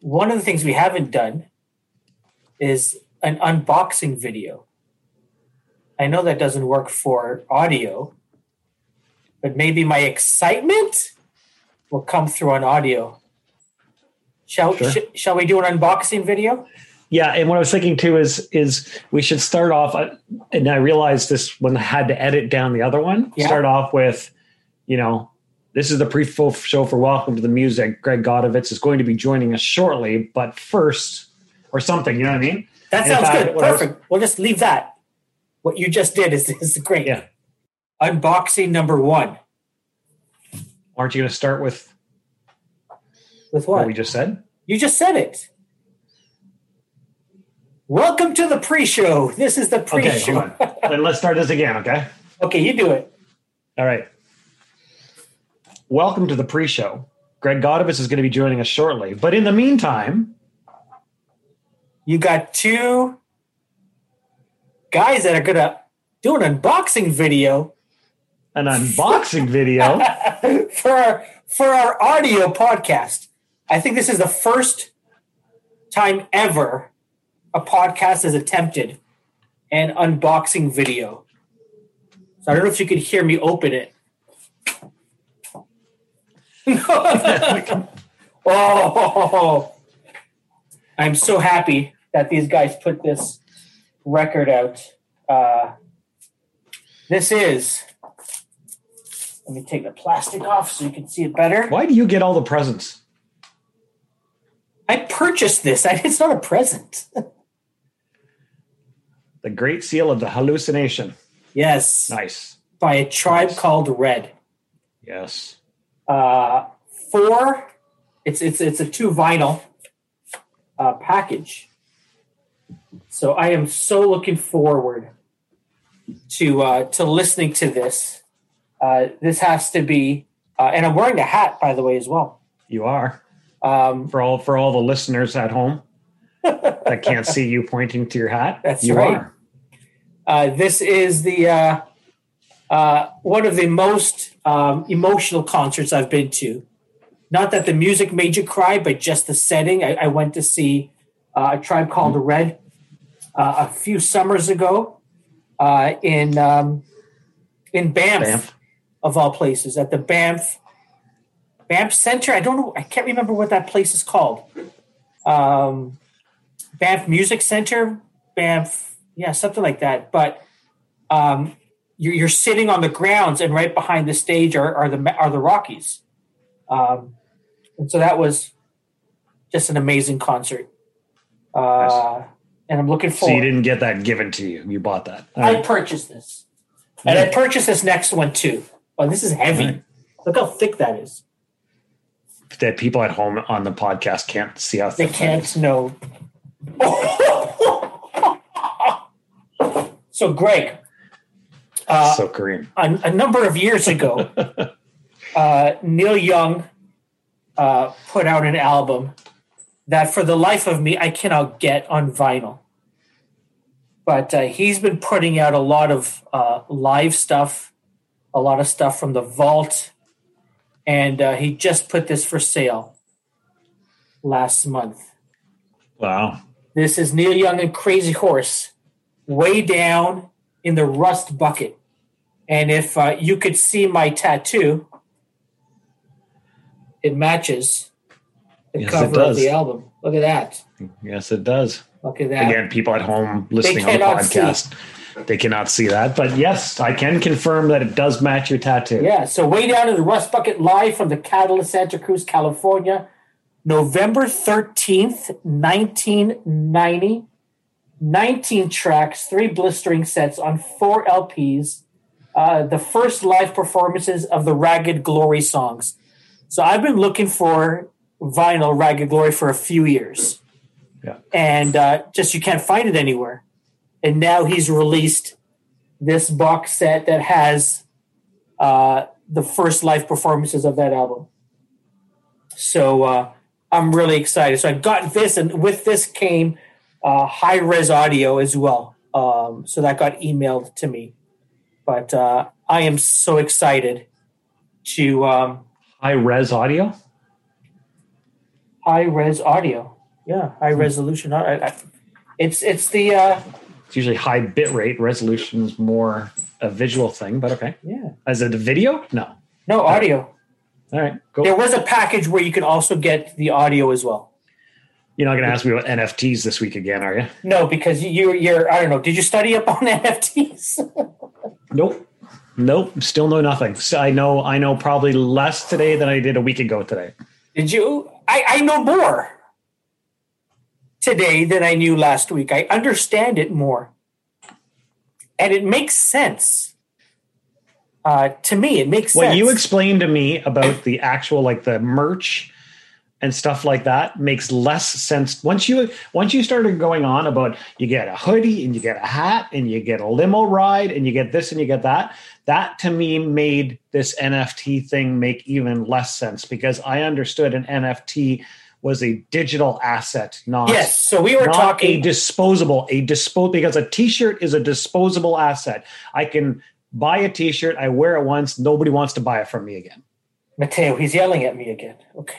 one of the things we haven't done is an unboxing video. I know that doesn't work for audio, but maybe my excitement will come through on audio. Shall Sure. sh- shall we do an unboxing video? Yeah, and what I was thinking too is is we should start off, uh, and I realized this when I had to edit down the other one. Yeah. Start off with, you know, this is the pre-full show for Welcome to the Music. Greg Godovitz is going to be joining us shortly, but first, or something. You know what I mean? That And sounds good. what I was- Perfect. We'll just leave that. What you just did is, is great. Yeah. Unboxing number one. Aren't you going to start with With what what? we just said? You just said it. Welcome to the pre-show. This is the pre-show. then let's start this again. Okay. okay, you do it. All right. Welcome to the pre-show. Greg Godovitz is going to be joining us shortly, but in the meantime, You got two guys that are gonna do an unboxing video an unboxing video. for our for our audio podcast. I think this is the first time ever a podcast has attempted an unboxing video. So I don't know if you could hear me open it. oh, I'm so happy that these guys put this record out. Uh, this is. Let me take the plastic off so you can see it better. Why do you get all the presents? I purchased this. I, it's not a present. The Great Seal of the Hallucination. yes, Nice. by a tribe Nice. called Red. Yes. Uh, four. It's it's it's a two vinyl uh, package. So I am so looking forward to uh, to listening to this. Uh, this has to be, uh, and I'm wearing a hat by the way as well. You are. Um, For all for all the listeners at home that can't see you pointing to your hat. That's you right. are. Uh, this is the uh, uh, one of the most um, emotional concerts I've been to. Not that the music made you cry, but just the setting. I, I went to see uh, a tribe called the Red uh, a few summers ago uh, in um, in Banff, Banff. of all places, at the Banff Banff Center. I don't know. I can't remember what that place is called. Um, Banff Music Center, Banff, yeah, something like that. But um, you're, you're sitting on the grounds, and right behind the stage are, are the are the Rockies, um, and so that was just an amazing concert. Uh, And I'm looking So forward. you didn't get that given to you. You bought that. All I right. purchased this, and I purchased this next one too. Oh, this is heavy. Right. Look how thick that is. That people at home on the podcast can't see how They thick that can't know. so, Greg, uh, so Kareem. a, a number of years ago, uh, Neil Young uh, put out an album that, for the life of me, I cannot get on vinyl. But uh, he's been putting out a lot of uh, live stuff, a lot of stuff from the vault, and uh, he just put this for sale last month. Wow. This is Neil Young and Crazy Horse, way down in the rust bucket. And if uh, you could see my tattoo, it matches the Yes, cover of the album. Look at that. Yes, it does. Look at that. Again, people at home listening on the cannot see. podcast, they cannot see that. But yes, I can confirm that it does match your tattoo. Yeah, so way down in the rust bucket, live from the Catalyst Santa Cruz, California, November 13th, 1990. 19 tracks, three blistering sets on four LPs. Uh, the first live performances of the Ragged Glory songs. So I've been looking for vinyl Ragged Glory for a few years. Yeah. And uh, just you can't find it anywhere. And now he's released this box set that has uh, the first live performances of that album. So uh, I'm really excited. So I got this, and with this came uh, high res audio as well. Um, so that got emailed to me. But uh, I am so excited to um, High res audio. high res audio. Yeah, high resolution. I, I, it's it's the uh, It's usually high bit rate. Resolution is more a visual thing, but okay. yeah As a video? No. no audio. All right, go. There was a package where you could also get the audio as well. You're not going to ask me about NFTs this week again, are you? No, because you you're I don't know. Did you study up on NFTs? Nope. Nope. Still know nothing. So I know. I know probably less today than I did a week ago today. Did you? I, I know more today than I knew last week. I understand it more. And it makes sense. Uh, to me, it makes What sense. you explained to me about the actual like the merch and stuff like that makes less sense once you once you started going on about you get a hoodie and you get a hat and you get a limo ride and you get this and you get that that to me made this nft thing make even less sense because i understood an nft was a digital asset not yes. So we were talking a disposable a dispose because a t-shirt is a disposable asset i can buy a t-shirt i wear it once nobody wants to buy it from me again Mateo, he's yelling at me again. Okay.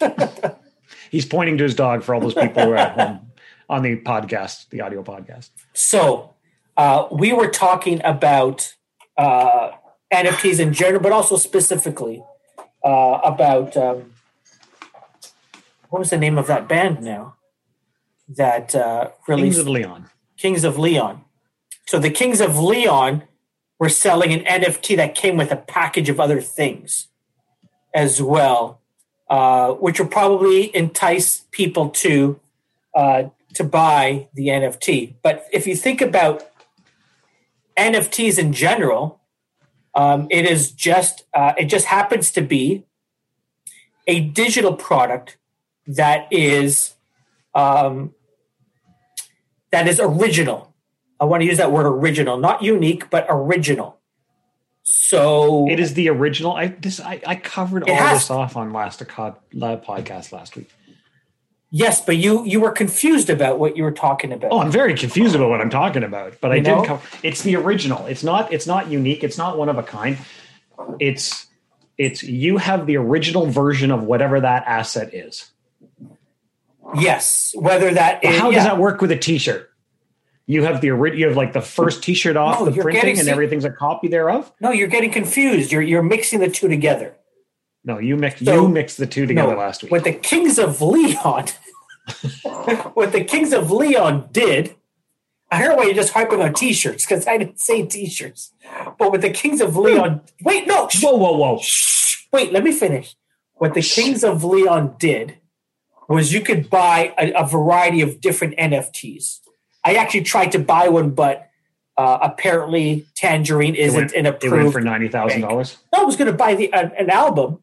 he's pointing to his dog for all those people who are at home on the podcast the audio podcast. So uh, we were talking about uh, NFTs in general, but also specifically uh, about um, what was the name of that band now that uh, Kings released of leon. Kings of Leon. So the Kings of Leon were selling an NFT that came with a package of other things as well, uh, which will probably entice people to uh, to buy the NFT. But if you think about NFTs in general, um, it is just uh, it just happens to be a digital product that is um, that is original. I want to use that word original, not unique, but original. So it is the original i this i, I covered all has- this off on last live uh, podcast last week yes, but you you were confused about what you were talking about. oh i'm very confused about what i'm talking about but i You did know? cover it's the original it's not it's not unique it's not one of a kind it's it's you have the original version of whatever that asset is yes, whether that is How yeah. does that work with a T-shirt? You have the you have like the first T-shirt off No, the printing, getting- and everything's a copy thereof. No, you're getting confused. You're you're mixing the two together. No, you mix So- you mixed the two together No, last week. What the Kings of Leon, what the Kings of Leon did, I don't know why you're just harping on T-shirts because I didn't say T-shirts, but what the Kings of Leon, wait, no, whoa, whoa, whoa! shh, wait, let me finish. What the Kings of Leon did was you could buy a, a variety of different NFTs. I actually tried to buy one, but uh, apparently Tangerine isn't went- an It went approved for ninety thousand dollars. I was going to buy the an, an album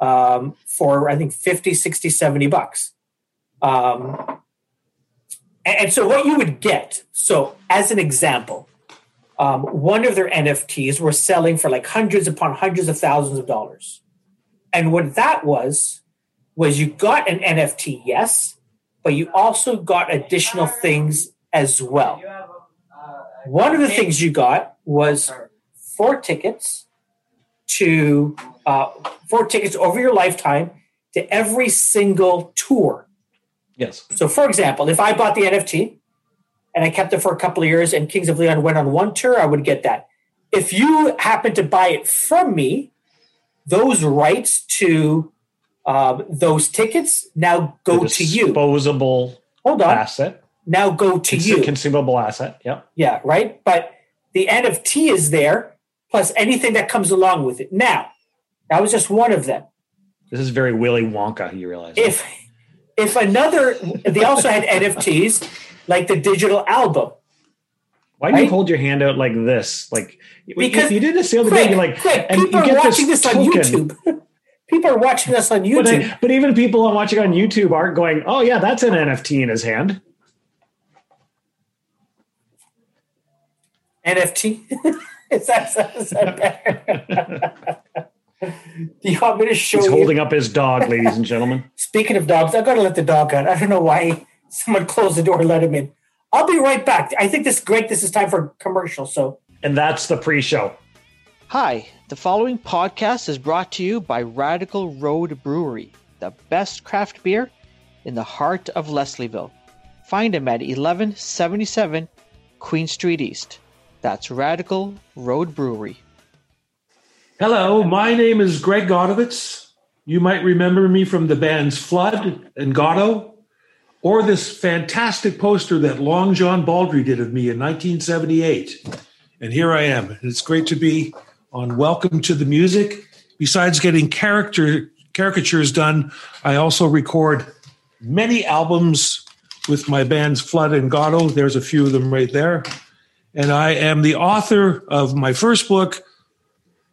um, for I think 50, 60, 70 bucks. Um, and, and so what you would get, so as an example, um, one of their NFTs were selling for like hundreds upon hundreds of thousands of dollars. And what that was, was you got an NFT, yes, but you also got additional things as well. One of the things you got was four tickets to uh, four tickets over your lifetime to every single tour. Yes, So, for example, if I bought the NFT and I kept it for a couple of years and Kings of Leon went on one tour, I would get that. If you happen to buy it from me, those rights to um, those tickets now go to you. Disposable Hold on. asset, Now go to Cons- you. consumable asset. Yep. Yeah, right. But the NFT is there, plus anything that comes along with it. Now, that was just one of them. This is very Willy Wonka. You realize? If if another, they also had NFTs like the digital album. Why do you hold your hand out like this? Like Because- if you did this the other day, you're like, quick! and People you are watching this, on token. YouTube. People are watching this on But, YouTube. I- but even people watching on YouTube aren't going, "Oh yeah, that's an NFT in his hand." NFT. is that, is that better? Do you want me to show He's you? holding up his dog, ladies and gentlemen. Speaking of dogs, I've got to let the dog out. I don't know why someone closed the door and let him in. I'll be right back. I think this is great. This is time for commercial. So And that's the pre-show. Hi, the following podcast is brought to you by Radical Road Brewery. the best craft beer in the heart of Leslieville. Find them at 1177 Queen Street East. That's Radical Road Brewery. Hello, my name is Greg Godovitz. You might remember me from the bands Fludd and Goddo, or this fantastic poster that Long John Baldry did of me in 1978. And here I am. And it's great to be on Welcome to the Music. Besides getting character caricatures done, I also record many albums with my bands Fludd and Goddo. There's a few of them right there. And I am the author of my first book,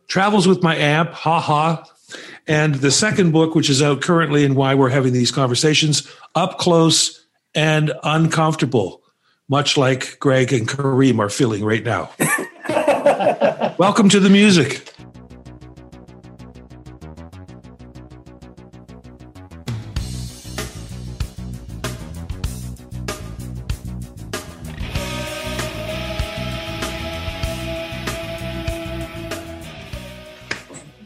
Travels with My Amp, Ha Ha. And the second book, which is out currently and why we're having these conversations, Up Close and Uncomfortable, much like Greg and Kareem are feeling right now. Welcome to the music.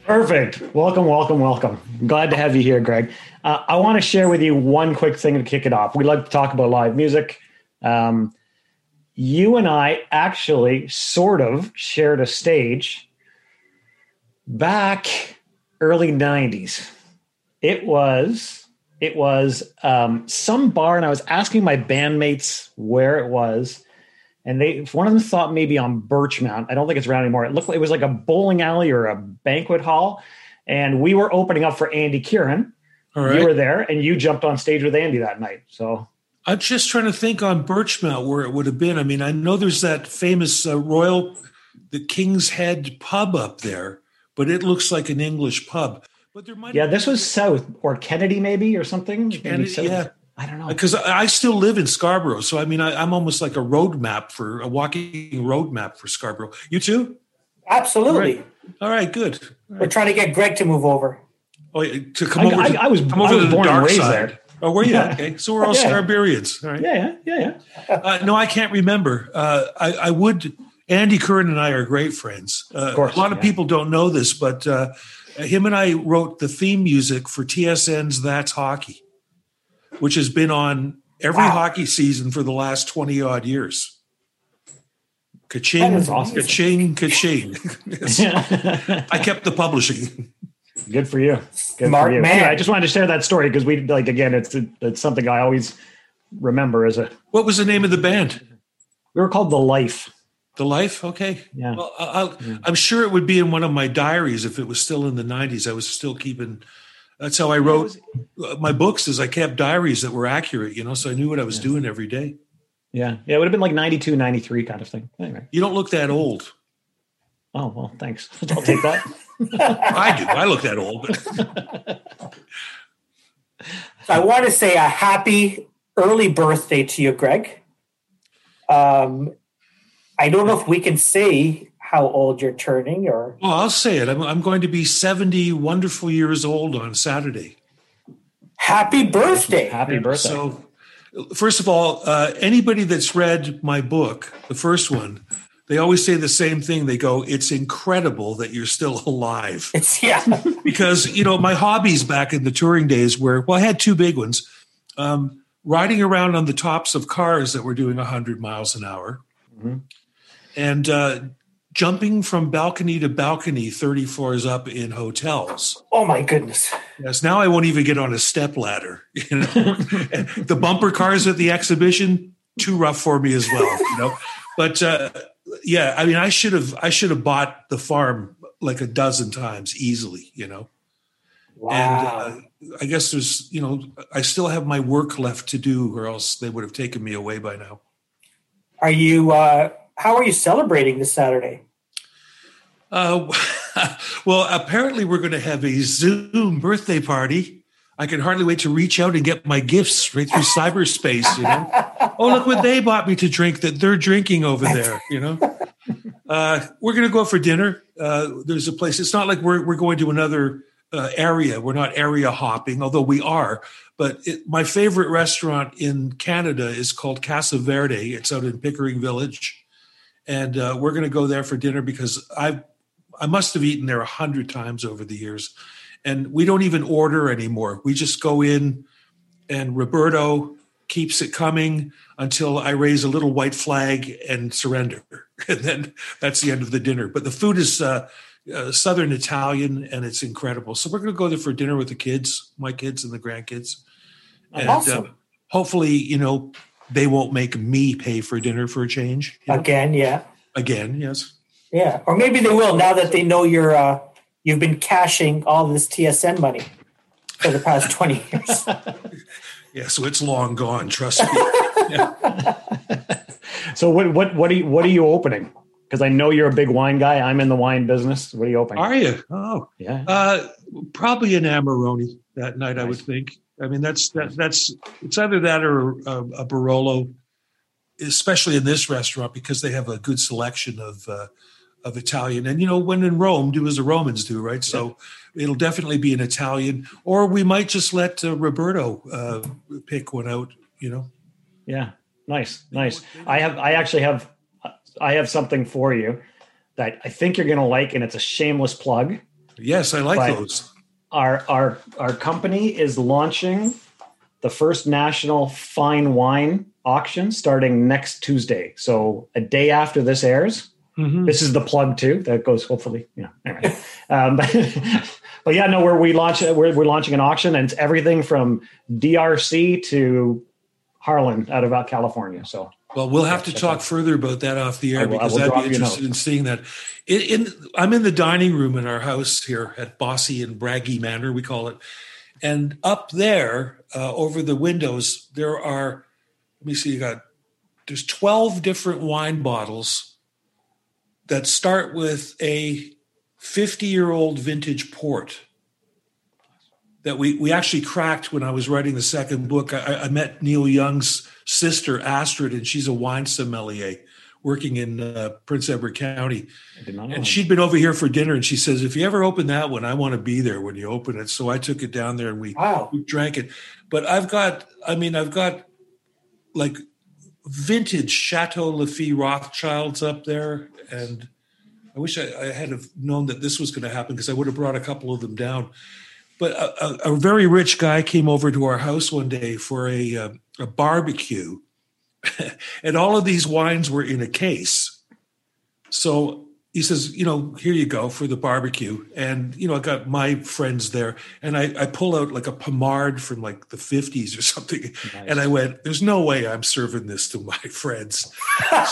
Perfect. Welcome, welcome, welcome. Glad to have you here, Greg. Uh, I want to share with you one quick thing to kick it off. We like to talk about live music. Um, you and I actually sort of shared a stage back early 90s. It was it was um, some bar, and I was asking my bandmates where it was and they one of them thought maybe on Birchmount. I don't think it's around anymore. It looked like it was like a bowling alley or a banquet hall, and we were opening up for Andy Curran. You were there, and you jumped on stage with Andy that night. So I'm just trying to think on Birchmount where it would have been. I mean, I know there's that famous uh, Royal, the King's Head pub up there, but it looks like an English pub. But there might yeah, this was south or Kennedy maybe or something. Kennedy, yeah. I don't know because I still live in Scarborough, so I mean I, am almost like a roadmap for a walking roadmap for Scarborough. You too? Absolutely. All right, All right good. All We're trying to get Greg to move over. Oh, to come I, over. I, to, I was, come I was to the born and dark raised side. there. Oh, were you? Yeah. Okay, so we're all Yeah. Scarbarians. All right. Yeah, yeah, yeah, yeah. Uh, no, I can't remember. Uh, I, I would. Andy Curran and I are great friends. Uh, course, a lot of people don't know this, but uh, him and I wrote the theme music for TSN's "That's Hockey," which has been on every Wow. hockey season for the last twenty odd years. Ka-ching, That is awesome. ka-ching, ka-ching. I kept the publishing. Good for you. Good Smart for you. man. Yeah, I just wanted to share that story because we like again, it's it's something I always remember as a. What was the name of the band? We were called the Life. The Life. Okay. Yeah. Well, I- I'll, I'm sure it would be in one of my diaries if it was still in the 90s. I was still keeping. That's how I wrote uh, my books. Is I kept diaries that were accurate, you know, so I knew what I was doing every day. Yeah, yeah, it would have been like 92, 93 kind of thing. Anyway. You don't look that old. Oh well, thanks. I'll take that. I do. I look that old. But I want to say a happy early birthday to you, Greg. Um, I don't know if we can say how old you're turning or well, I'll say it. I'm, I'm going to be 70 wonderful years old on Saturday. happy birthday. Happy birthday. So, first of all, uh, anybody that's read my book, the first one, they always say the same thing. They go, "It's incredible that you're still alive." It's yeah. because you know my hobbies back in the touring days were well, I had two big ones: um, riding around on the tops of cars that were doing 100 miles an hour, Mhm. and uh, jumping from balcony to balcony 30 floors up in hotels. Oh my goodness. Yes, now I won't even get on a step ladder. You know, the bumper cars at the exhibition too rough for me as well. You know, but uh, yeah, I mean, I should have I should have bought the farm like a dozen times easily. You know, Wow. and uh, I guess there's you know I still have my work left to do, or else they would have taken me away by now. are you uh how are you celebrating this Saturday? Uh, well, apparently we're going to have a Zoom birthday party. I can hardly wait to reach out and get my gifts straight through cyberspace. You know, oh look what they bought me to drink that they're drinking over there. You know, uh, we're going to go for dinner. Uh, there's a place. It's not like we're we're going to another uh, area. We're not area hopping, although we are. But it, my favorite restaurant in Canada is called Casa Verde. It's out in Pickering Village, and uh, we're going to go there for dinner because I I must have eaten there a hundred times over the years, and we don't even order anymore. We just go in, and Roberto keeps it coming until I raise a little white flag and surrender, and then that's the end of the dinner. But the food is uh, uh, Southern Italian, and it's incredible. So we're going to go there for dinner with the kids, my kids and the grandkids, and Awesome. uh, hopefully, you know, they won't make me pay for dinner for a change. you know? Again, yeah. Again, yes. Yeah. Or maybe they will now that they know you're uh you've been cashing all this TSN money for the past 20 years. Yeah, so it's long gone. Trust me. So what what what are you what are you opening? Because I know you're a big wine guy. I'm in the wine business. What are you opening? Are you? Oh, Yeah. uh, probably an Amarone that night. I would think. I mean, that's that, that's it's either that or a, a Barolo, especially in this restaurant because they have a good selection of uh, of Italian. And you know, when in Rome, do as the Romans do, right? So it'll definitely be an Italian, or we might just let uh, Roberto uh, pick one out. You know. Yeah. Nice. Nice. I have I actually have I have something for you that I think you're gonna like, and it's a shameless plug. Yes, I like those. Our our our company is launching the first national fine wine auction starting next Tuesday. So a day after this airs. Mhm. This is the plug too. That goes hopefully. Yeah. Anyway. um, but yeah, no, where we launch we're, we're launching an auction and it's everything from DRC to Harlan out of California. So Well, we'll have to talk further about that off the I air will- because I'd be interested in seeing that. In, in I'm in the dining room in our house here at Bossy and Braggy Manor, we call it, and up there uh, over the windows there are. Let me see. You got there's 12 different wine bottles that start with a 50 year old vintage port that we, we actually cracked when I was writing the second book. I, I met Neil Young's sister, Astrid, and she's a wine sommelier working in uh, Prince Edward County. And she'd been over here for dinner, and she says, "If you ever open that one, I want to be there when you open it." So I took it down there, and we Wow. we drank it. But I've got, I mean, I've got like vintage Chateau Lafite Rothschilds up there, and I wish I, I had have known that this was going to happen because I would have brought a couple of them down. But a, a, a very rich guy came over to our house one day for a uh, a barbecue, and all of these wines were in a case. So he says, you know, here you go for the barbecue. And, you know, I got my friends there and I, I pull out like a Pommard from like the 50s or something. And I went, there's no way I'm serving this to my friends.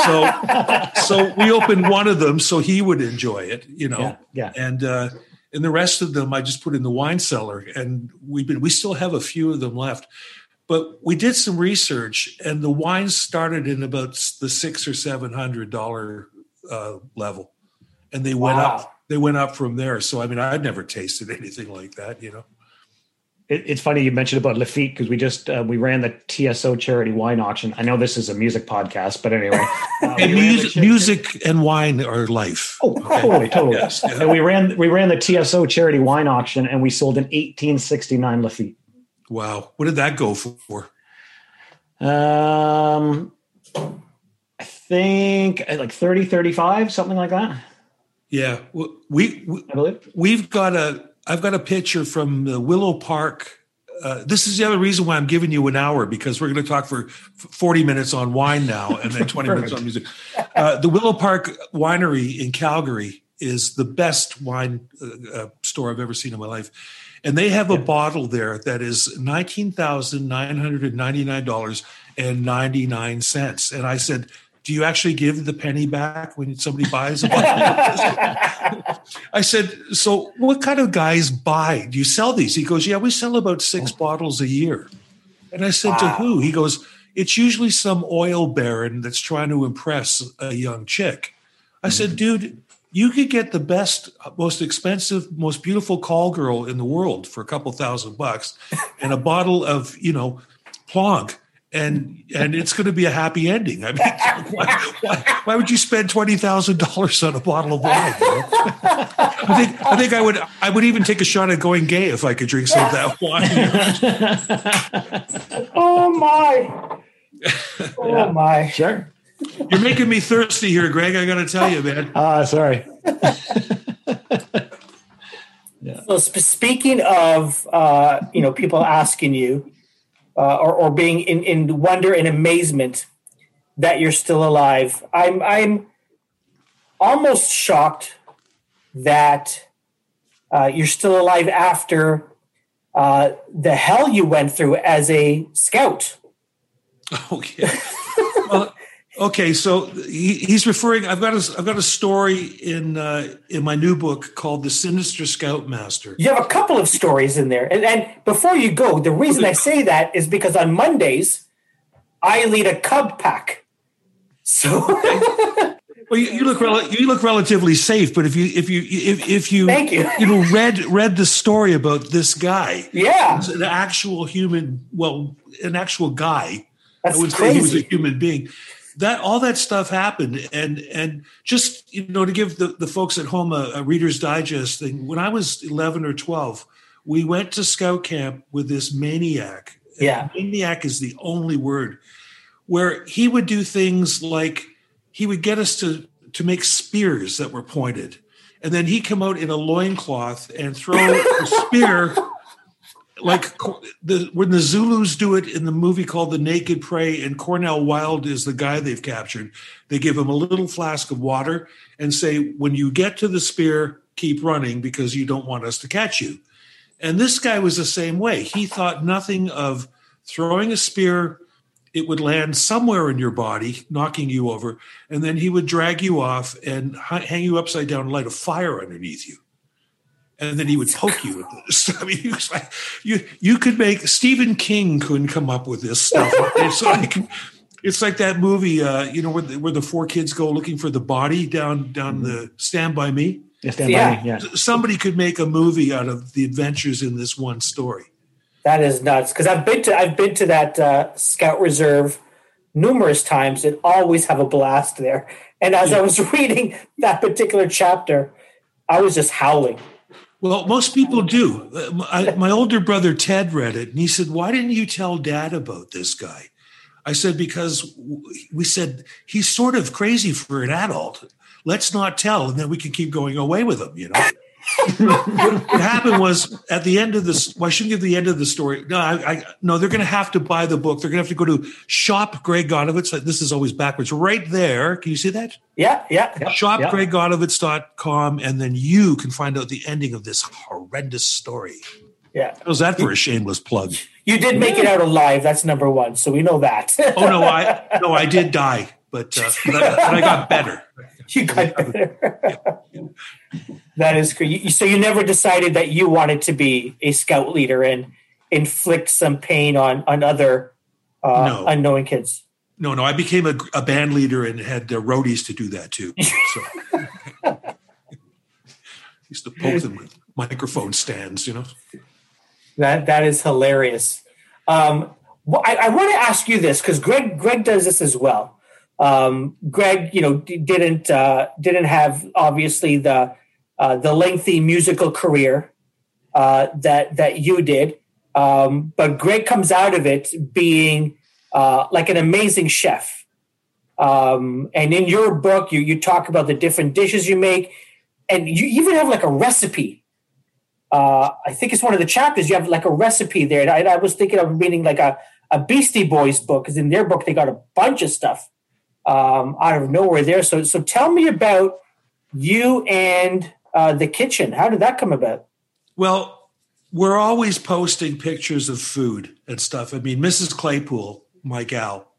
So, so we opened one of them so he would enjoy it, you know. yeah, yeah. And, uh, and the rest of them I just put in the wine cellar and we've been, we still have a few of them left. But we did some research and the wines started in about the six or seven hundred dollar uh, level, and they went up. They went up from there. So I mean, I'd never tasted anything like that. You know, It, it's funny you mentioned about Lafite because we just uh, we ran the TSO charity wine auction. I know this is a music podcast, but anyway, uh, and we ran the music, music and wine are life. Oh, totally, totally. Yes, yeah. And we ran we ran the TSO charity wine auction, and we sold an 1869 Lafite. Wow, what did that go for? Um, I think uh, like 30, 35, something like that. Yeah, we, we we've got a. I've got a picture from the Willow Park. Uh, this is the other reason why I'm giving you an hour because we're going to talk for 40 minutes on wine now and then 20 minutes on music. Uh, the Willow Park Winery in Calgary is the best wine uh, uh, store I've ever seen in my life. And they have a bottle there that is $19,999.99. And I said, Do you actually give the penny back when somebody buys a bottle? I said, So what kind of guys buy? Do you sell these? He goes, Yeah, we sell about six oh. bottles a year. And I said, To who? He goes, It's usually some oil baron that's trying to impress a young chick. I said, mm-hmm. Dude, you could get the best, most expensive, most beautiful call girl in the world for a couple thousand bucks and a bottle of, you know, Plonk. And and it's going to be a happy ending. I mean, why, why, why would you spend twenty thousand dollars on a bottle of wine? you know? I think I think I would I would even take a shot at going gay if I could drink some of that wine. Oh my. Oh Yeah. my. Sure. You're making me thirsty here, Greg. I got to tell you, man. Ah, sorry. Yeah. So sp- speaking of, uh, you know, people asking you uh, or, or being in, in wonder and amazement that you're still alive, I'm I'm almost shocked that uh, you're still alive after uh, the hell you went through as a scout. Okay. Okay. So he, he's referring. I've got a I've got a story in uh, in my new book called "The Sinister Scoutmaster." You have a couple of stories in there. And, and before you go, the reason I say that is because on Mondays, I lead a cub pack. So Well, you, you look rel- you look relatively safe, but if you if you if, if you Thank you. you know read read the story about this guy, yeah, an actual human, well, an actual guy. that's I would say he was a human being. That all that stuff happened, and and just you know to give the, the folks at home a, a Reader's Digest thing. When I was eleven or twelve, we went to scout camp with this maniac. And Yeah. maniac is the only word. Where he would do things like he would get us to to make spears that were pointed, and then he'd come out in a loincloth and throw a spear like the when the Zulus do it in the movie called The Naked Prey, and Cornel Wilde is the guy they've captured. They give him a little flask of water and say, "When you get to the spear, keep running because you don't want us to catch you." And this guy was the same way. He thought nothing of throwing a spear. It would land somewhere in your body, knocking you over, and then he would drag you off and hang you upside down and light a fire underneath you and then he would poke you with this. I mean, he was like, you you could make Stephen King couldn't come up with this stuff. It's like it's like that movie, uh, you know, where the, where the four kids go looking for the body down down the Stand by Me. Yeah, stand Yeah. by me. Yeah. Somebody could make a movie out of the adventures in this one story. That is nuts because I've been to I've been to that uh, scout reserve numerous times and always have a blast there. And as I was reading that particular chapter, I was just howling. Well, most people do. My, my older brother Ted read it, and he said, "Why didn't you tell Dad about this guy?" I said, "Because we said he's sort of crazy for an adult. Let's not tell, and then we can keep going away with him." You know. What happened was at the end of this. Well, I shouldn't give the end of the story. No, I, I no. They're going to have to buy the book. They're going to have to go to shop Greg Godovitz. This is always backwards. Right there. Can you see that? Yeah, yeah. shopgreggodovitz.com and then you can find out the ending of this horrendous story. Yeah. How's that for a shameless plug? You did make it out alive. That's number one. So we know that. Oh no, I no, I did die, but, uh, but I got better. you got better. that is great. So you never decided that you wanted to be a scout leader and inflict some pain on on other uh, No. unknowing kids. No, no, I became a, a band leader and had uh, roadies to do that too. So used to poke them with microphone stands, you know. That that is hilarious. Um, well, I, I want to ask you this because Greg Greg does this as well. Um, Greg, you know, d- didn't uh, didn't have obviously the uh, the lengthy musical career uh, that that you did, um, but Greg comes out of it being uh, like an amazing chef. Um, and in your book, you you talk about the different dishes you make, and you even have like a recipe uh, I think it's one of the chapters. You have like a recipe there. And I, I was thinking of reading like a, a Beastie Boys book because in their book they got a bunch of stuff um, out of nowhere there. So, so tell me about you and uh, the kitchen. How did that come about? Well, we're always posting pictures of food and stuff. I mean, Mrs. Claypool, my gal,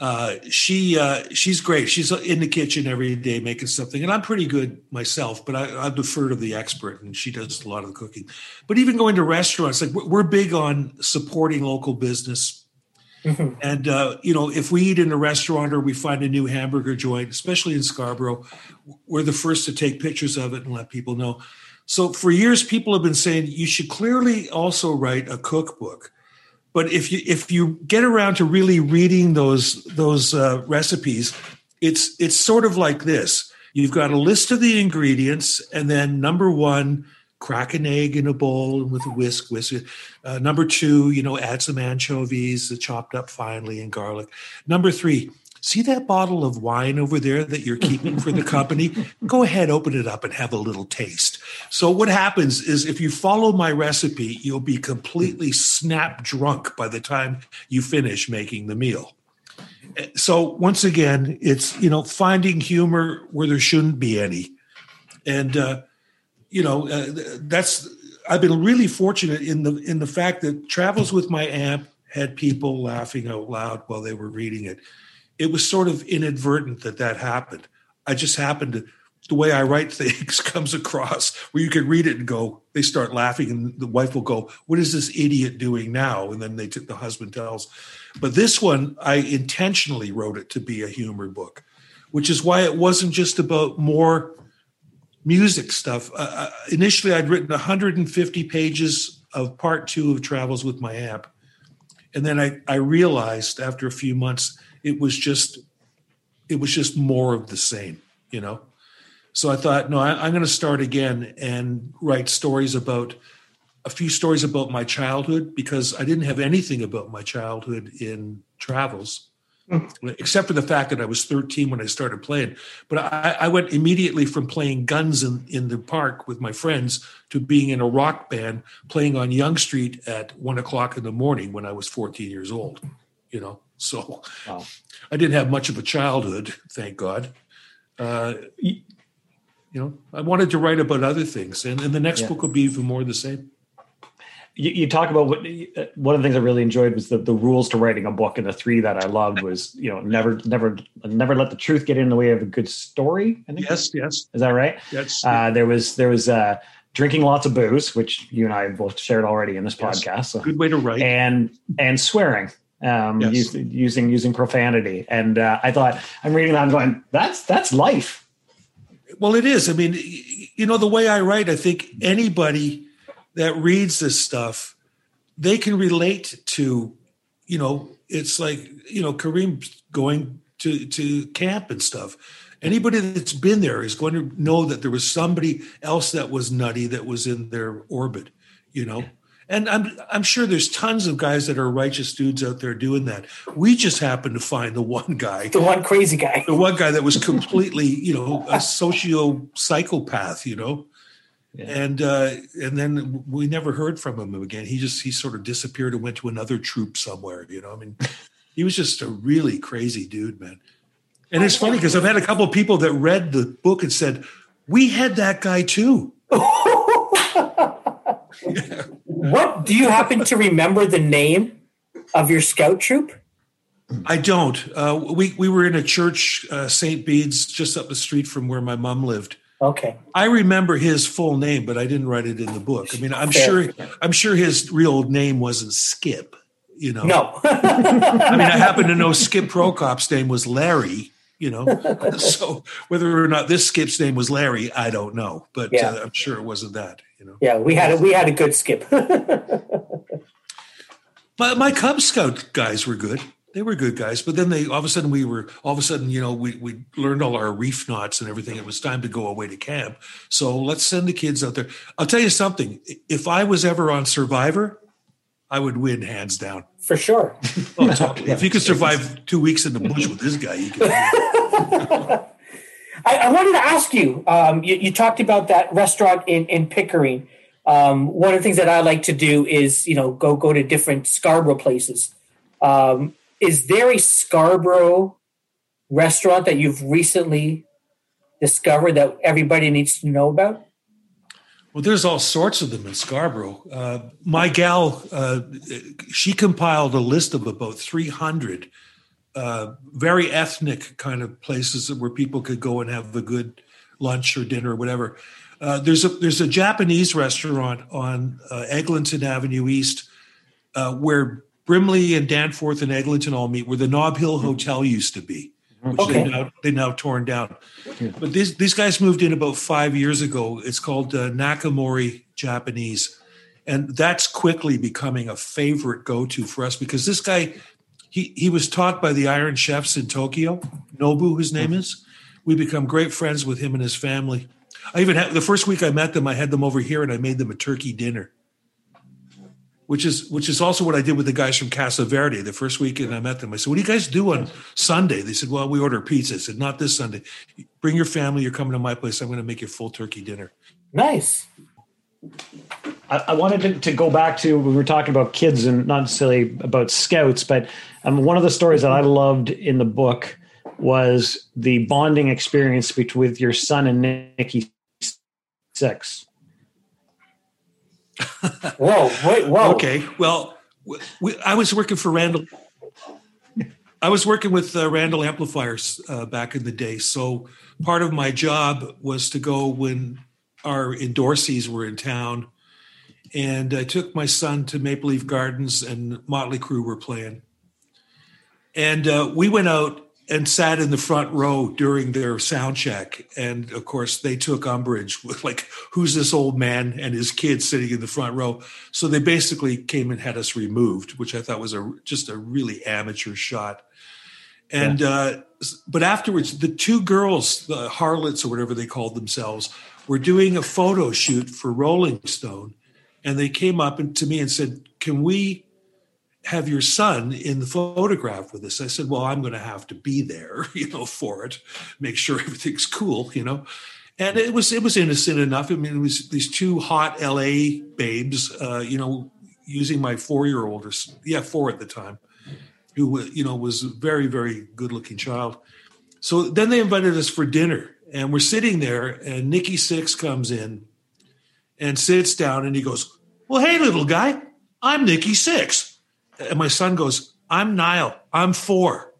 uh, she uh, she's great. She's in the kitchen every day making something, and I'm pretty good myself. But I, I defer to the expert, and she does a lot of the cooking. But even going to restaurants, like we're, we're big on supporting local business. Mhm. And uh, you know, if we eat in a restaurant or we find a new hamburger joint, especially in Scarborough, we're the first to take pictures of it and let people know. So for years, people have been saying you should clearly also write a cookbook. But if you if you get around to really reading those those uh, recipes, it's it's sort of like this. You've got a list of the ingredients, and then number one, crack an egg in a bowl and with a whisk. Whisk it. Uh, number two, you know, add some anchovies, uh, chopped up finely, and garlic. Number three, see that bottle of wine over there that you're keeping for the company? Go ahead, open it up and have a little taste. So what happens is if you follow my recipe, you'll be completely snap drunk by the time you finish making the meal. So once again, it's you know finding humor where there shouldn't be any, and uh, you know uh, that's I've been really fortunate in the in the fact that travels with my amp had people laughing out loud while they were reading it. It was sort of inadvertent that that happened. I just happened to the way I write things comes across where you can read it and go, they start laughing, and the wife will go, "What is this idiot doing now?" And then they t- the husband tells. But this one, I intentionally wrote it to be a humor book, which is why it wasn't just about more music stuff. Uh, uh initially, I'd written 150 pages of part two of Travels with my amp, and then I, I realized after a few months it was just it was just more of the same, you know. So I thought, no, I, I'm going to start again and write stories about a few stories about my childhood because I didn't have anything about my childhood in travels. Except for the fact that I was 13 when I started playing. But I, I, went immediately from playing guns in, in the park with my friends to being in a rock band playing on Yonge Street at one o'clock in the morning when I was 14 years old. You know, so wow. I didn't have much of a childhood, thank God. Uh, you know, I wanted to write about other things, and, and the next yeah. book will be even more the same you, you, talk about what one of the things I really enjoyed was the, the rules to writing a book, and the three that I loved was you know never never never let the truth get in the way of a good story. I think yes, yes, is that right? Yes. Uh, there was there was uh, drinking lots of booze, which you and I both shared already in this yes. podcast. So. Good way to write, and and swearing. Um, yes. using using profanity, and uh, I thought I'm reading that, I'm going, that's that's life. Well, it is. I mean, you know, the way I write, I think anybody that reads this stuff, they can relate to, you know, it's like, you know, Kareem going to, to camp and stuff. Anybody that's been there is going to know that there was somebody else that was nutty that was in their orbit, you know. And I'm I'm sure there's tons of guys that are righteous dudes out there doing that. We just happen to find the one guy, the one crazy guy, the one guy that was completely, you know, a socio psychopath, you know. Yeah. And uh, and then we never heard from him again. He just he sort of disappeared and went to another troop somewhere. You know, I mean, he was just a really crazy dude, man. And it's funny because I've had a couple of people that read the book and said, "We had that guy too." What do you happen to remember the name of your scout troop? I don't. Uh, we we were in a church, uh, St. Bede's, just up the street from where my mom lived, Okay. I remember his full name, but I didn't write it in the book. I mean, I'm Fair. sure I'm sure his real name wasn't Skip, you know. No. I mean, I happen to know Skip Prokop's name was Larry, you know. so whether or not this Skip's name was Larry, I don't know, but yeah. uh, I'm sure it wasn't that, you know. Yeah, we had a, we had a good Skip. my my Cub Scout guys were good they were good guys. But then they all of a sudden we were all of a sudden you know we we learned all our reef knots and everything. It was time to go away to camp. So let's send the kids out there. I'll tell you something. If I was ever on Survivor, I would win hands down for sure. oh, totally. If you could survive two weeks in the bush with this guy, you can. I, I, wanted to ask you, um, you. You talked about that restaurant in in Pickering. Um, one of the things that I like to do is, you know, go go to different Scarborough places. Um, is there a Scarborough restaurant that you've recently discovered that everybody needs to know about? Well, there's all sorts of them in Scarborough. Uh, my gal, uh, she compiled a list of about 300 uh, very ethnic kind of places where people could go and have a good lunch or dinner or whatever. Uh, there's a there's a Japanese restaurant on uh, Eglinton Avenue East uh, where Brimley and Danforth and Eglinton all meet where the Nob Hill mm-hmm. Hotel used to be, which okay. they now they now torn down. But these these guys moved in about five years ago. It's called uh, Nakamori Japanese, and that's quickly becoming a favorite go to for us because this guy he he was taught by the Iron Chefs in Tokyo. Nobu, his name mm-hmm. is. We become great friends with him and his family. I even had the first week I met them, I had them over here and I made them a turkey dinner which is which is also what I did with the guys from Casa Verde. The first weekend I met them, I said, "What do you guys do on Sunday?" They said, "Well, we order pizza." I said, "Not this Sunday. Bring your family. You're coming to my place. I'm going to make you full turkey dinner." Nice. I, I wanted to, to, go back to we were talking about kids and not necessarily about scouts, but um, one of the stories that I loved in the book was the bonding experience between with your son and Nikki Sixx. Whoa! Wait! Whoa! Okay. Well, we, I was working for Randall. I was working with uh, Randall Amplifiers uh, back in the day, so part of my job was to go when our endorsees were in town, and I took my son to Maple Leaf Gardens, and Motley Crue were playing, and uh, we went out and sat in the front row during their sound check. And of course, they took umbrage with like, who's this old man and his kids sitting in the front row? So they basically came and had us removed, which I thought was a just a really amateur shot. And yeah. uh, but afterwards, the two girls, the harlots or whatever they called themselves, were doing a photo shoot for Rolling Stone, and they came up and to me and said, "Can we have your son in the photograph with us. I said, well, I'm going to have to be there, you know, for it, make sure everything's cool, you know. And it was it was innocent enough. I mean, it was these two hot LA babes, uh, you know, using my four year old or yeah, four at the time, who you know was a very very good looking child. So then they invited us for dinner, and we're sitting there, and Nikki Sixx comes in and sits down, and he goes, "Well, hey, little guy, I'm Nikki Sixx." And my son goes, "I'm Niall. I'm four.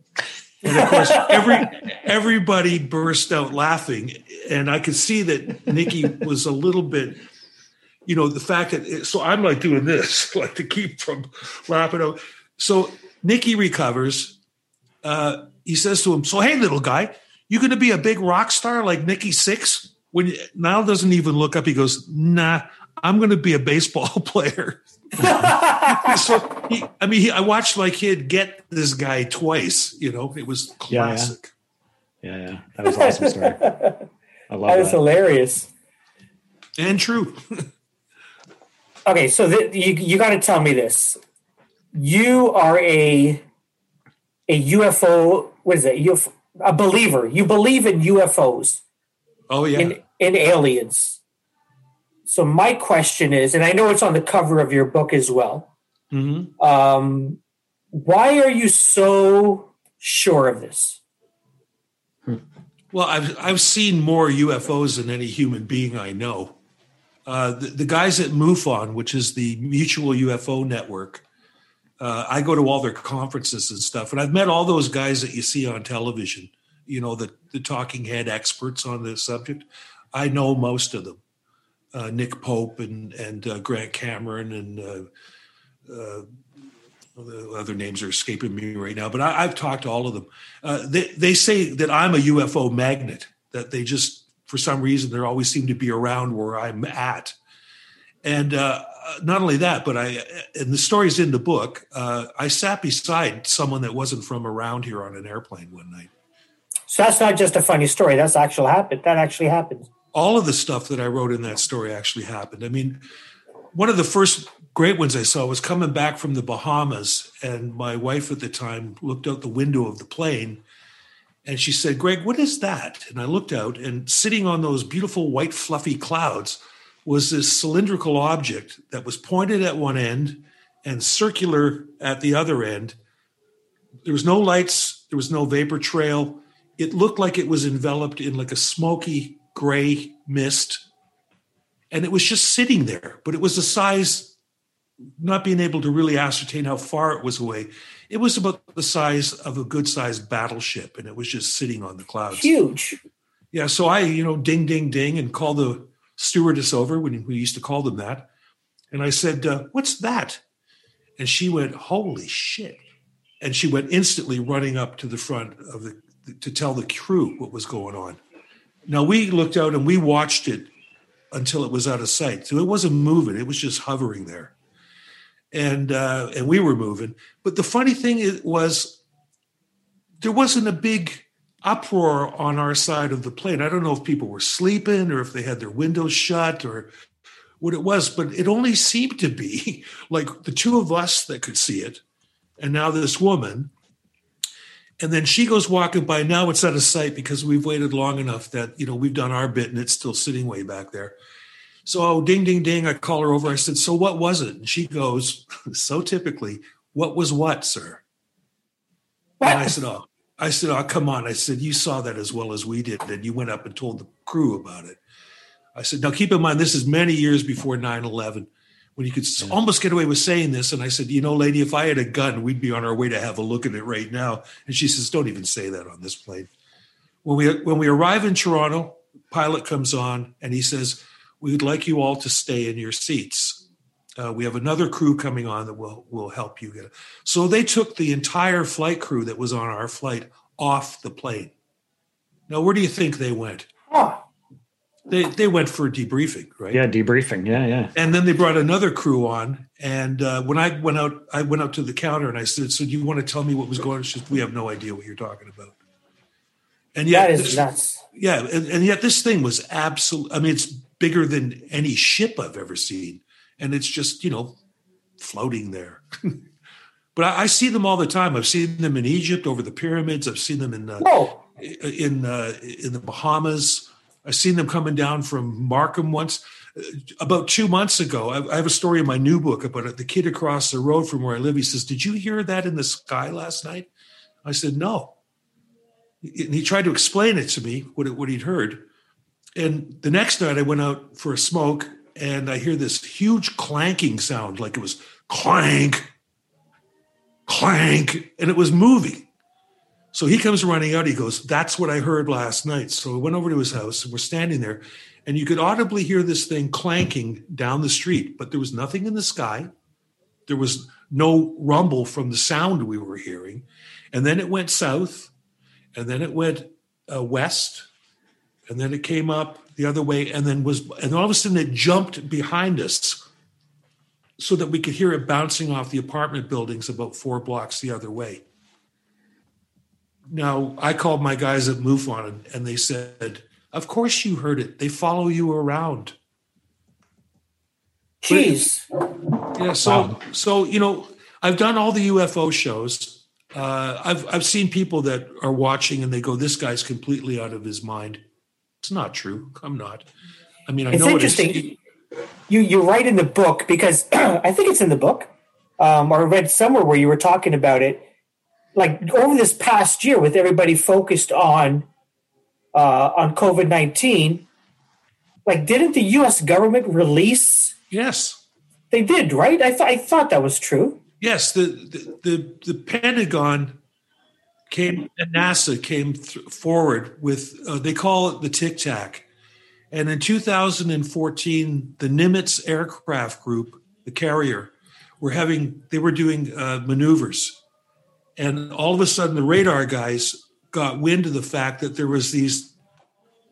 And of course, every everybody burst out laughing, and I could see that Nikki was a little bit, you know, the fact that it, so I'm like doing this, like to keep from laughing out. So Nikki recovers. Uh, he says to him, "So hey, little guy, you going to be a big rock star like Nikki Sixx?" When Niall doesn't even look up, he goes, "Nah, I'm going to be a baseball player." so he, I mean, he, I watched my kid get this guy twice. You know, it was classic. Yeah, yeah, yeah. yeah. that was awesome story. I love that. Was that. hilarious and true. okay, so you you got to tell me this. You are a a UFO. What is it? UFO, a believer. You believe in UFOs. Oh yeah. In, in aliens. So my question is, and I know it's on the cover of your book as well. Mm-hmm. Um, why are you so sure of this? Well, I've I've seen more UFOs than any human being I know. Uh, the, the, guys at MUFON, which is the Mutual UFO Network, uh, I go to all their conferences and stuff, and I've met all those guys that you see on television. You know, the the talking head experts on the subject. I know most of them uh, Nick Pope and and uh, Grant Cameron and uh, uh, the other names are escaping me right now. But I, have talked to all of them. Uh, they they say that I'm a UFO magnet. That they just for some reason they always seem to be around where I'm at. And not only that, but I and the story's in the book. I sat beside someone that wasn't from around here on an airplane one night. So that's not just a funny story. That's actual happened. That actually happened all of the stuff that I wrote in that story actually happened. I mean, one of the first great ones I saw was coming back from the Bahamas, and my wife at the time looked out the window of the plane and she said, Greg, what is that? And I looked out, and sitting on those beautiful white, fluffy clouds was this cylindrical object that was pointed at one end and circular at the other end. There was no lights, there was no vapor trail. It looked like it was enveloped in like a smoky gray mist. And it was just sitting there, but it was the size, not being able to really ascertain how far it was away. It was about the size of a good sized battleship, and it was just sitting on the clouds. Huge. Yeah. So I, you know, ding, ding, ding, and called the stewardess over when we used to call them that. And I said, uh, What's that? And she went, Holy shit. And she went instantly running up to the front of the to tell the crew what was going on. Now we looked out and we watched it until it was out of sight. So it wasn't moving; it was just hovering there, and uh, and we were moving. But the funny thing was, there wasn't a big uproar on our side of the plane. I don't know if people were sleeping or if they had their windows shut or what it was, but it only seemed to be like the two of us that could see it, and now this woman. And then she goes walking by. Now it's out of sight because we've waited long enough that you know we've done our bit and it's still sitting way back there. So oh, ding ding ding, I call her over. I said, "So what was it?" And she goes, so typically, "What was what, sir?" And I said, "Oh, I said, oh, come on." I said, "You saw that as well as we did, and you went up and told the crew about it." I said, "Now keep in mind, this is many years before 9/11." When you could yeah. almost get away with saying this. And I said, you know, lady, if I had a gun, we'd be on our way to have a look at it right now. And she says, don't even say that on this plane. When we when we arrive in Toronto, pilot comes on and he says, We'd like you all to stay in your seats. Uh, we have another crew coming on that will will help you get it. So they took the entire flight crew that was on our flight off the plane. Now, where do you think they went? They they went for debriefing, right? Yeah, debriefing. Yeah, yeah. And then they brought another crew on. And uh, when I went out, I went out to the counter and I said, "So do you want to tell me what was going on?" She said, "We have no idea what you're talking about." And yet, that is this, nuts. Yeah, and, and yet this thing was absolute. I mean, it's bigger than any ship I've ever seen, and it's just you know floating there. but I, I, see them all the time. I've seen them in Egypt over the pyramids. I've seen them in uh, in uh, in the Bahamas. I've seen them coming down from Markham once. Uh, about two months ago, I, have a story in my new book about it. The kid across the road from where I live. He says, "Did you hear that in the sky last night?" I said, "No." and he tried to explain it to me what what he'd heard. And the next night, I went out for a smoke, and I hear this huge clanking sound, like it was clank, clank, and it was moving. So he comes running out. He goes, "That's what I heard last night." So I went over to his house, and we're standing there, and you could audibly hear this thing clanking down the street, but there was nothing in the sky. There was no rumble from the sound we were hearing, and then it went south and then it went uh, west, and then it came up the other way, and then was, and all of a sudden it jumped behind us, so that we could hear it bouncing off the apartment buildings about four blocks the other way. Now I called my guys at MUFON, and they said, "Of course you heard it. They follow you around." Jeez. Yeah. So wow. so you know I've done all the UFO shows uh, I've I've seen people that are watching and they go, "This guy's completely out of his mind." It's not true. I'm not. I mean, I it's know interesting. It is. You you write in the book because I think it's in the book, um, or I read somewhere where you were talking about it. Like over this past year, with everybody focused on uh, on COVID nineteen, like didn't the U.S. government release? Yes, they did. Right? I thought I thought that was true. Yes, the the the, the Pentagon came and NASA came th- forward with uh, they call it the Tic Tac, and in 2014, the Nimitz aircraft group, the carrier, were having they were doing uh, maneuvers, and all of a sudden the radar guys got wind of the fact that there was these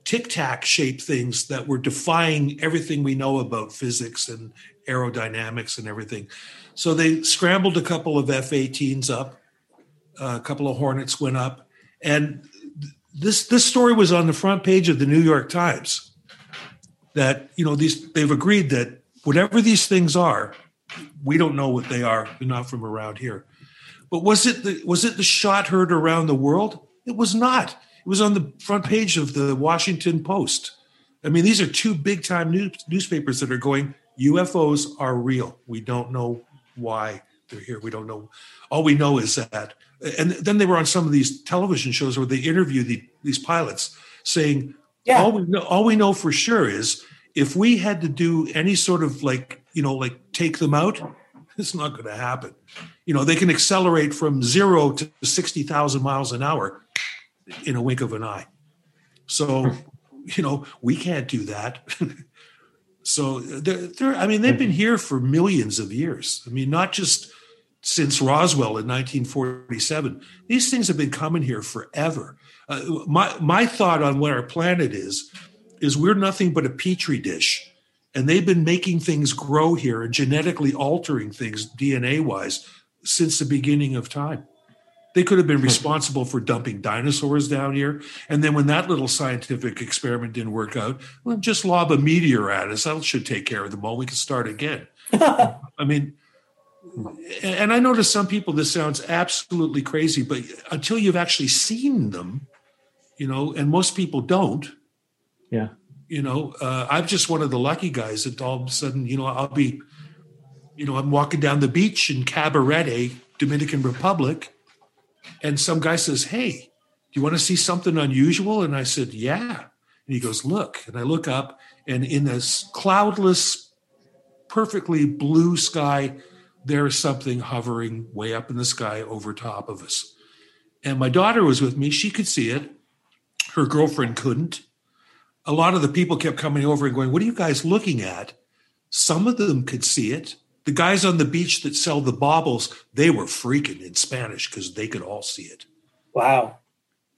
tic tac shaped things that were defying everything we know about physics and aerodynamics and everything. So they scrambled a couple of F 18s up, a couple of Hornets went up. And this, this story was on the front page of the New York Times that, you know, these, they've agreed that whatever these things are, we don't know what they are. They're not from around here. But was it the, was it the shot heard around the world? It was not. It was on the front page of the Washington Post. I mean, these are two big time news, newspapers that are going, UFOs are real. We don't know why they're here. We don't know. All we know is that. And then they were on some of these television shows where they interview the, these pilots saying, yeah. all, we know, all we know for sure is if we had to do any sort of like, you know, like take them out, it's not going to happen. You know, they can accelerate from zero to 60,000 miles an hour in a wink of an eye. So, you know, we can't do that. So they're, they're, I mean, they've been here for millions of years. I mean, not just since Roswell in 1947. These things have been coming here forever. Uh, my my thought on what our planet is is we're nothing but a petri dish, and they've been making things grow here and genetically altering things DNA wise since the beginning of time. They could have been hmm. responsible for dumping dinosaurs down here. And then when that little scientific experiment didn't work out, well, just lob a meteor at us. That should take care of them all. We can start again. I mean, and I know to some people this sounds absolutely crazy, but until you've actually seen them, you know, and most people don't. Yeah. You know, uh, I'm just one of the lucky guys that all of a sudden, you know, I'll be, you know, I'm walking down the beach in Cabarete, Dominican Republic, and some guy says, Hey, do you want to see something unusual? And I said, Yeah. And he goes, Look. And I look up, and in this cloudless, perfectly blue sky, there is something hovering way up in the sky over top of us. And my daughter was with me. She could see it. Her girlfriend couldn't. A lot of the people kept coming over and going, What are you guys looking at? Some of them could see it. The guys on the beach that sell the baubles, they were freaking in Spanish because they could all see it. Wow.